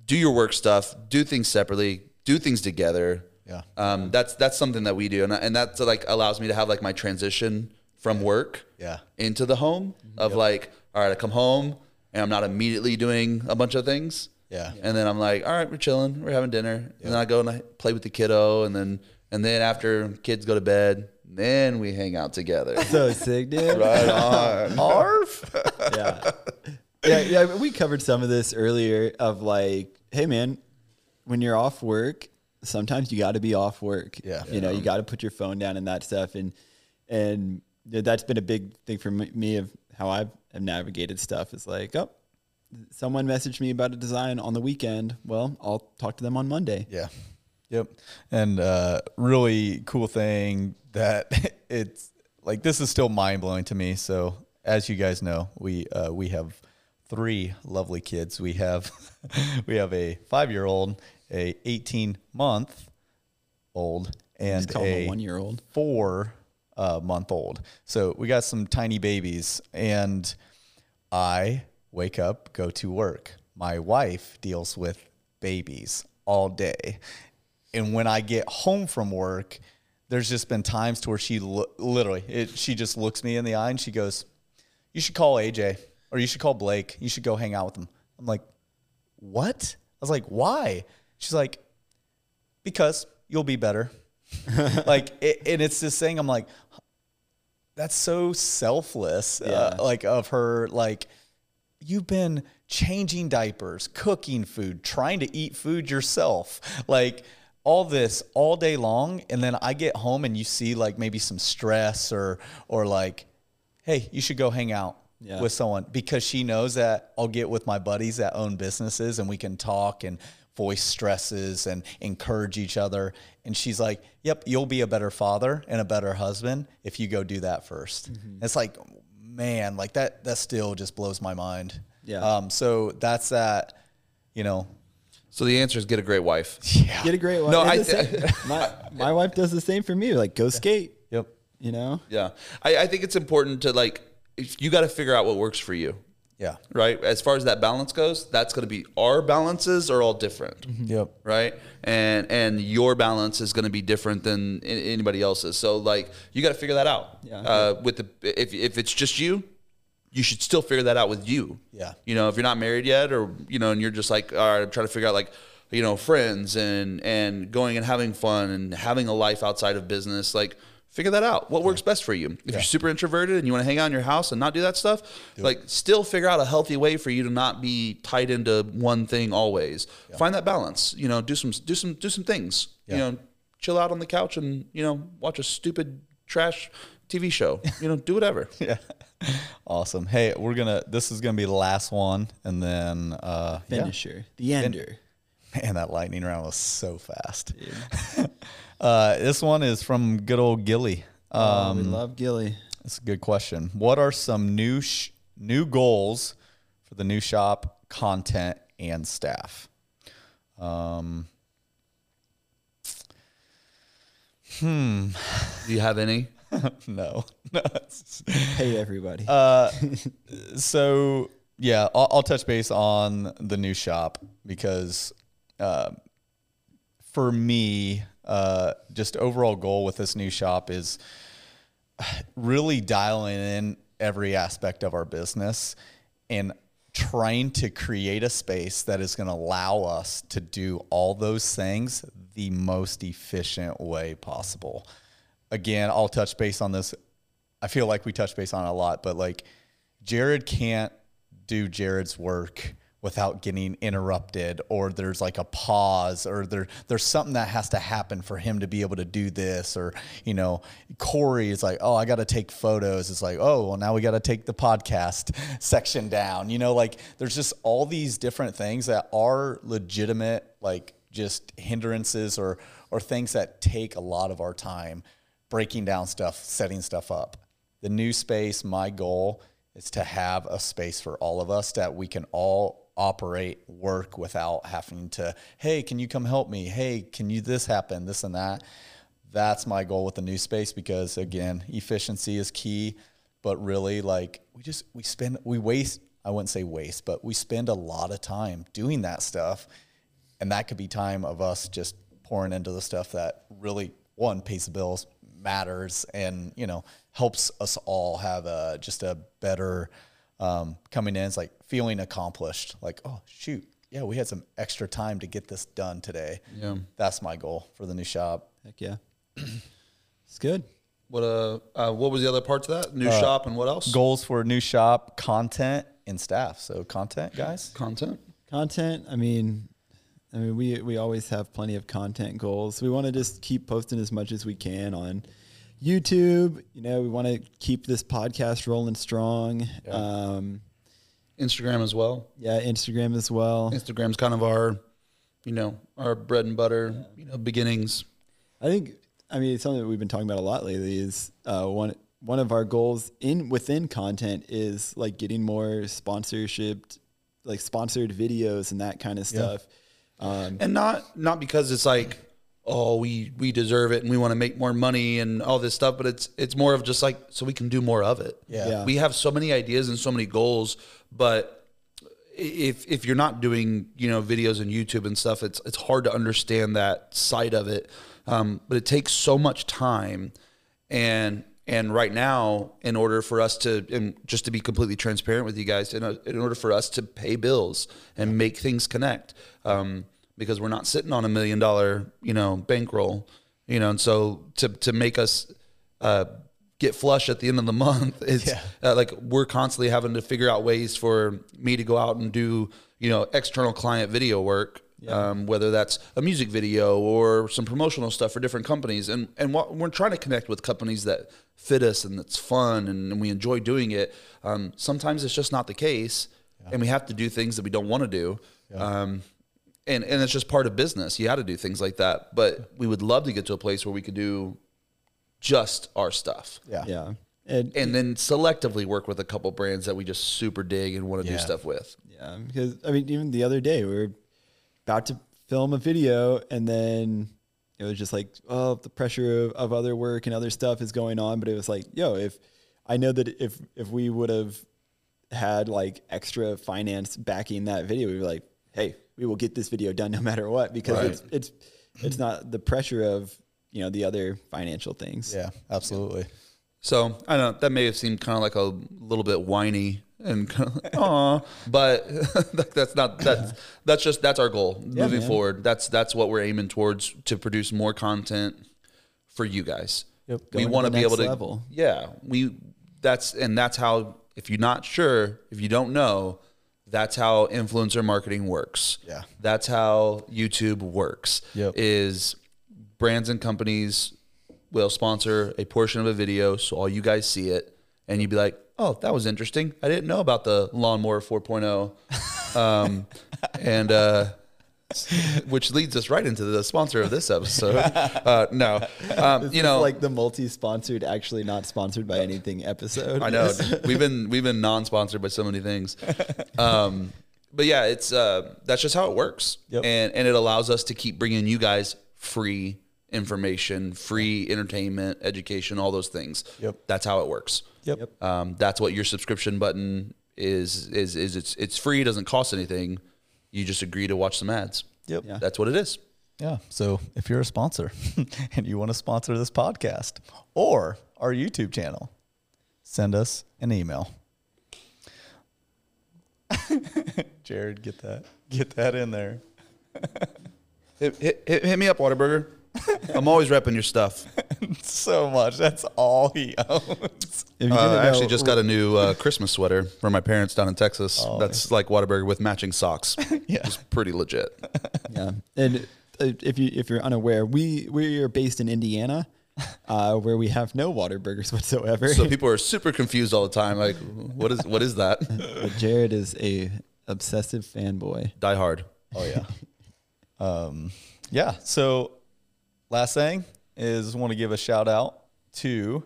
do your work stuff, do things separately, do things together. Yeah. Um, that's that's something that we do, and and that like allows me to have like my transition from work Yeah. into the home of like, all right, I come home and I'm not immediately doing a bunch of things. Yeah. And then I'm like, all right, we're chilling, we're having dinner, and then I go and I play with the kiddo, and then and then after kids go to bed, then we hang out together. so sick, dude. right on. Arf. yeah. Yeah, yeah, we covered some of this earlier of like, hey man, when you're off work, sometimes you got to be off work. Yeah. You know, you got to put your phone down and that stuff and and that's been a big thing for me- of how I've have navigated stuff is like, oh, someone messaged me about a design on the weekend. Well, I'll talk to them on Monday. Yeah. Yep. And uh, really cool thing that it's like this is still mind blowing to me. So as you guys know, we uh, we have three lovely kids. We have we have a five year old, a eighteen month old, and Just call them a a one year old. four uh, month old. So we got some tiny babies, and I wake up, go to work. My wife deals with babies all day. And when I get home from work, there's just been times to where she lo- literally, it, she just looks me in the eye and she goes, You should call AJ or you should call Blake. You should go hang out with him. I'm like, What? I was like, Why? She's like, Because you'll be better. like, it, and it's this thing, I'm like, that's so selfless uh, like of her like you've been changing diapers cooking food trying to eat food yourself like all this all day long and then i get home and you see like maybe some stress or or like hey you should go hang out Yeah. with someone because she knows that i'll get with my buddies that own businesses and we can talk and voice stresses and encourage each other and she's like yep you'll be a better father and a better husband if you go do that 1st Mm-hmm. it's like man like that that still just blows my mind Yeah. um so that's that you know So the answer is get a great wife. yeah Get a great wife. No, I the th- my my wife does the same for me. Like, go skate. yep You know, Yeah, I, I think it's important to like if you got to figure out what works for you, Yeah. right? As far as that balance goes, that's going to be our balances are all different, Yep. right? And and your balance is going to be different than anybody else's. So like you got to figure that out. Yeah. Uh, with the if if it's just you, you should still figure that out with you. Yeah. You know, if you're not married yet, or you know, and you're just like, all right, I'm trying to figure out like, you know, friends and and going and having fun and having a life outside of business, like. Figure that out. What works best for you? If you're super introverted and you want to hang out in your house and not do that stuff, like still figure out a healthy way for you to not be tied into one thing always. Find that balance. You know, do some do some do some things. You know, chill out on the couch and you know watch a stupid trash TV show. You know, do whatever. Yeah. Awesome. Hey, we're gonna. This is gonna be the last one, and then uh, yeah. finisher, the ender. Man, that lightning round was so fast. uh, this one is from good old Gilly. Oh, Um, we love Gilly. That's a good question. What are some new sh- new goals for the new shop, content, and staff? Um, Do you have any? no, no. Hey everybody. Uh, so yeah, I'll, I'll touch base on the new shop because uh, for me, uh, just overall goal with this new shop is really dialing in every aspect of our business and trying to create a space that is going to allow us to do all those things the most efficient way possible. Again, I'll touch base on this. I feel like we touch base on a lot, but like Jared can't do Jared's work without getting interrupted or there's like a pause or there there's something that has to happen for him to be able to do this or you know Cory is like oh I got to take photos. It's like oh well now we got to take the podcast section down. You know like there's just all these different things that are legitimate like just hindrances or or things that take a lot of our time breaking down stuff setting stuff up. The new space, my goal is to have a space for all of us that we can all operate, work without having to, hey, can you come help me? Hey, can you this happen, this and that? That's my goal with the new space because again, efficiency is key, but really like we just we spend we waste, I wouldn't say waste, but we spend a lot of time doing that stuff. And that could be time of us just pouring into the stuff that really one pays the bills, matters, and you know helps us all have a just a better um, coming in. It's like feeling accomplished. Like oh shoot, yeah, we had some extra time to get this done today. Yeah. that's my goal for the new shop. Heck yeah. it's good. What uh, uh what was the other parts of that? New shop and what else? Goals for a new shop, content, and staff. So content, guys. Content. Content. I mean, I mean, we we always have plenty of content goals. We want to just keep posting as much as we can on YouTube. You know, we want to keep this podcast rolling strong. Um, Instagram as well. yeah, Instagram as well. Instagram's kind of our, you know, our bread and butter, you know, beginnings. I think I mean it's something that we've been talking about a lot lately is uh, one one of our goals in within content is like getting more sponsorship, like sponsored videos and that kind of stuff. Um, and not not because it's like oh we we deserve it and we want to make more money and all this stuff but it's it's more of just like so we can do more of it Yeah. Yeah. we have so many ideas and so many goals but if if you're not doing you know videos and youtube and stuff it's it's hard to understand that side of it um, but it takes so much time and and right now in order for us to and just to be completely transparent with you guys in, a, in order for us to pay bills and make things connect um, because we're not sitting on a million dollar you know bankroll you know and so to to make us uh, get flush at the end of the month it's Yeah. uh, like we're constantly having to figure out ways for me to go out and do you know external client video work um, whether that's a music video or some promotional stuff for different companies. And and what, we're trying to connect with companies that fit us and it's fun and, and we enjoy doing it. Um, sometimes it's just not the case and we have to do things that we don't want to do um, and and it's just part of business you got to do things like that but we would love to get to a place where we could do just our stuff Yeah. yeah, and and then selectively work with a couple brands that we just super dig and want to Yeah. do stuff with. yeah, because I mean, even the other day we were about to film a video, and then it was just like, oh, the pressure of, of other work and other stuff is going on. But it was like, yo, if I know that if if we would have had like extra finance backing that video, we'd be like, hey, we will get this video done no matter what because Right. it's it's it's not the pressure of you know the other financial things. Yeah, absolutely. So I don't know that may have seemed kind of like a little bit whiny and kind of like, aw, but that's not that's that's just that's our goal moving man. forward. That's that's what we're aiming towards to produce more content for you guys. Yep. We want to be able to level. yeah we that's and that's how if you're not sure if you don't know that's how influencer marketing works Yeah. that's how youtube works Yep. is brands and companies will sponsor a portion of a video so all you guys see it and you'd be like oh that was interesting i didn't know about the lawnmower 4.0 um, and uh, which leads us right into the sponsor of this episode uh, no um, This you is know like the multi-sponsored, actually not sponsored by anything episode. I know we've been we've been non-sponsored by so many things, um, but yeah, it's uh, that's just how it works, Yep. and and it allows us to keep bringing you guys free information, free entertainment, education, all those things. Yep. that's how it works. Yep. Um, that's what your subscription button is is is it's it's free, it doesn't cost anything. You just agree to watch some ads. Yep. Yeah. That's what it is. Yeah. So if you're a sponsor and you want to sponsor this podcast or our YouTube channel, send us an email. Jarred, get that. Get that in there. Hit, hit, hit, hit me up, Whataburger. I'm always repping your stuff. So much. That's all he owns. If you Uh, I actually just got a new uh, Christmas sweater from my parents down in Texas. That's like Whataburger with matching socks. Yeah. It's pretty legit. yeah. And uh, if you if you're unaware, we we are based in Indiana, uh, where we have no Whataburgers whatsoever. So people are super confused all the time. Like, what is what is that? But Jarred is a obsessive fanboy. Die Hard. Oh yeah. um, yeah. So last thing is want to give a shout out to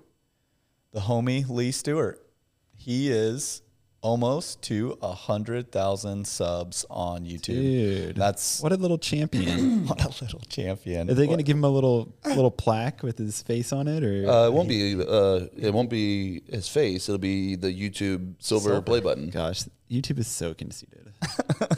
the homie Lee Stuart. He is almost to a hundred thousand subs on YouTube. Dude, That's What a little champion. what a little champion. Are they going to give him a little little plaque with his face on it, or Uh, it won't be. Uh, it won't be his face. It'll be the YouTube silver, Silver. play button. gosh, YouTube is so conceited.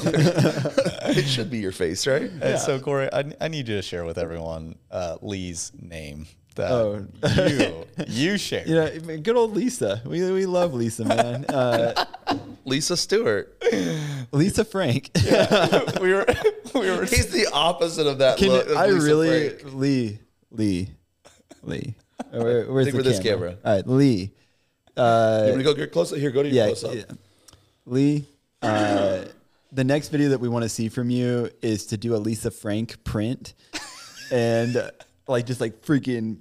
it should be your face, right? And so Cory, I, I need you to share with everyone uh, Lee's name that Oh. you you share. you know, good old Lisa. We we love Lisa, man. Uh, Lisa Stuart. Lisa Frank. we were we were He's the opposite of that. Can look, of I Lisa really Frank. Lee Lee Lee? Where, where's Think the for this camera. All right, Lee. Uh, You want to go get close? Here, go to your yeah, close up. yeah. Lee. Uh, the next video that we want to see from you is to do a Lisa Frank print, and uh, like just like freaking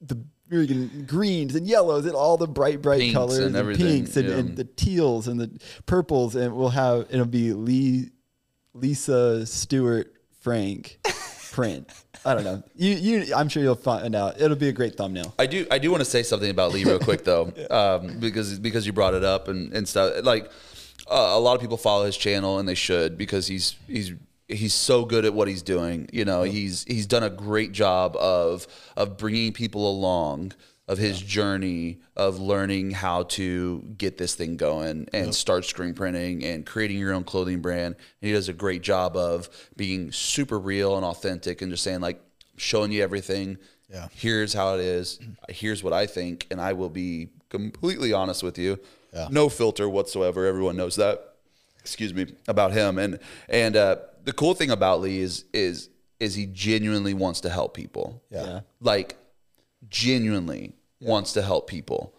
the freaking greens and yellows and all the bright bright Pinks colors and and, pinks and, yeah. and the teals and the purples and we'll have it'll be Lee Lisa Stuart Frank print. I don't know. You you I'm sure you'll find out. It'll be a great thumbnail. I do. I do want to say something about Lee real quick though, um, because because you brought it up and, and stuff. Like uh, a lot of people follow his channel and they should because he's he's he's so good at what he's doing. You know, he's he's done a great job of of bringing people along of his journey of learning how to get this thing going and start screen printing and creating your own clothing brand. And he does a great job of being super real and authentic and just saying like showing you everything Yeah. here's how it is here's what i think and i will be completely honest with you Yeah. no filter whatsoever everyone knows that excuse me about him and and uh, the cool thing about lee is is is he genuinely wants to help people Yeah. Yeah. like genuinely wants to help people.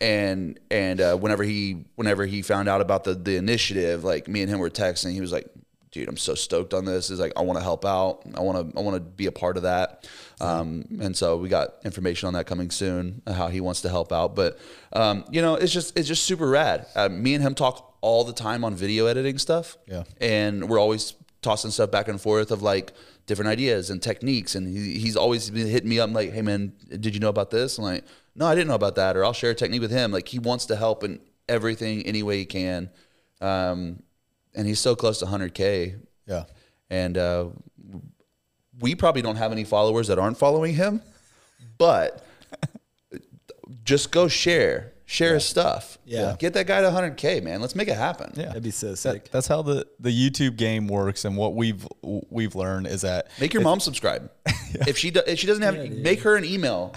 And and uh, whenever he whenever he found out about the the initiative like me and him were texting he was like dude i'm so stoked on this. Is like i want to help out. I want to i want to be a part of that. Um, and so we got information on that coming soon uh, how he wants to help out. But um, you know it's just it's just super rad. Uh, me and him talk all the time on video editing stuff. Yeah. and we're always tossing stuff back and forth of like different ideas and techniques. And he, he's always been hitting me up like hey man did you know about this? I'm like no i didn't know about that or i'll share a technique with him like he wants to help in everything any way he can um, and he's so close to 100k Yeah. and uh, we probably don't have any followers that aren't following him, but just go share, share his stuff. Yeah. get that guy to 100k, man. Let's make it happen. Yeah, That'd be so That- sick. that's how the the YouTube game works, and what we've we've learned is that Make your mom subscribe. If she do, if she doesn't have, make her an email.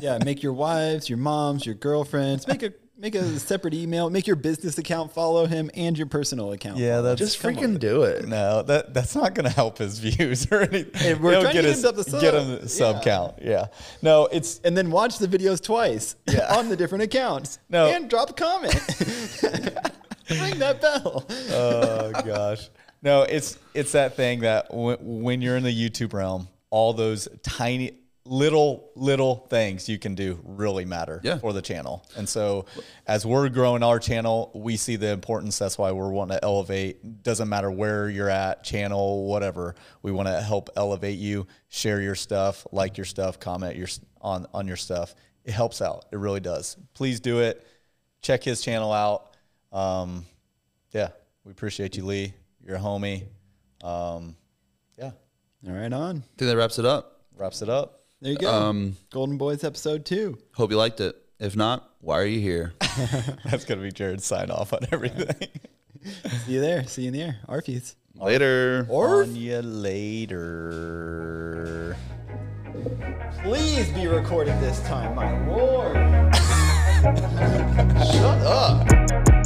Yeah, make your wives, your moms, your girlfriends, make a make a separate email, make your business account follow him and your personal account. Yeah, that's Just freaking on. do it. No, that that's not going to help his views or anything. Hey, we're It'll trying to get him up the get sub. him the sub Yeah. count. Yeah. No, it's and then watch the videos twice on the different accounts. No. and drop a comment. Ring that bell. oh gosh. No, it's it's that thing that w- when you're in the YouTube realm, all those tiny little little things you can do really matter Yeah. for the channel. And so as we're growing our channel, we see the importance. That's why we're wanting to elevate. Doesn't matter where you're at, channel, whatever. We want to help elevate you, share your stuff, like your stuff, comment your on on your stuff. It helps out. It really does. Please do it. Check his channel out. Um, yeah, we appreciate you, Lee. You're a homie. Um, yeah, All right, on. I think that wraps it up. wraps it up. There you go. Um, Golden Boys episode two. Hope you liked it. If not, why are you here? That's gonna be Jarred's sign off on everything. See you there. See you in the air. Arfies. Later. on you later. Please be recorded this time, my lord. Shut up.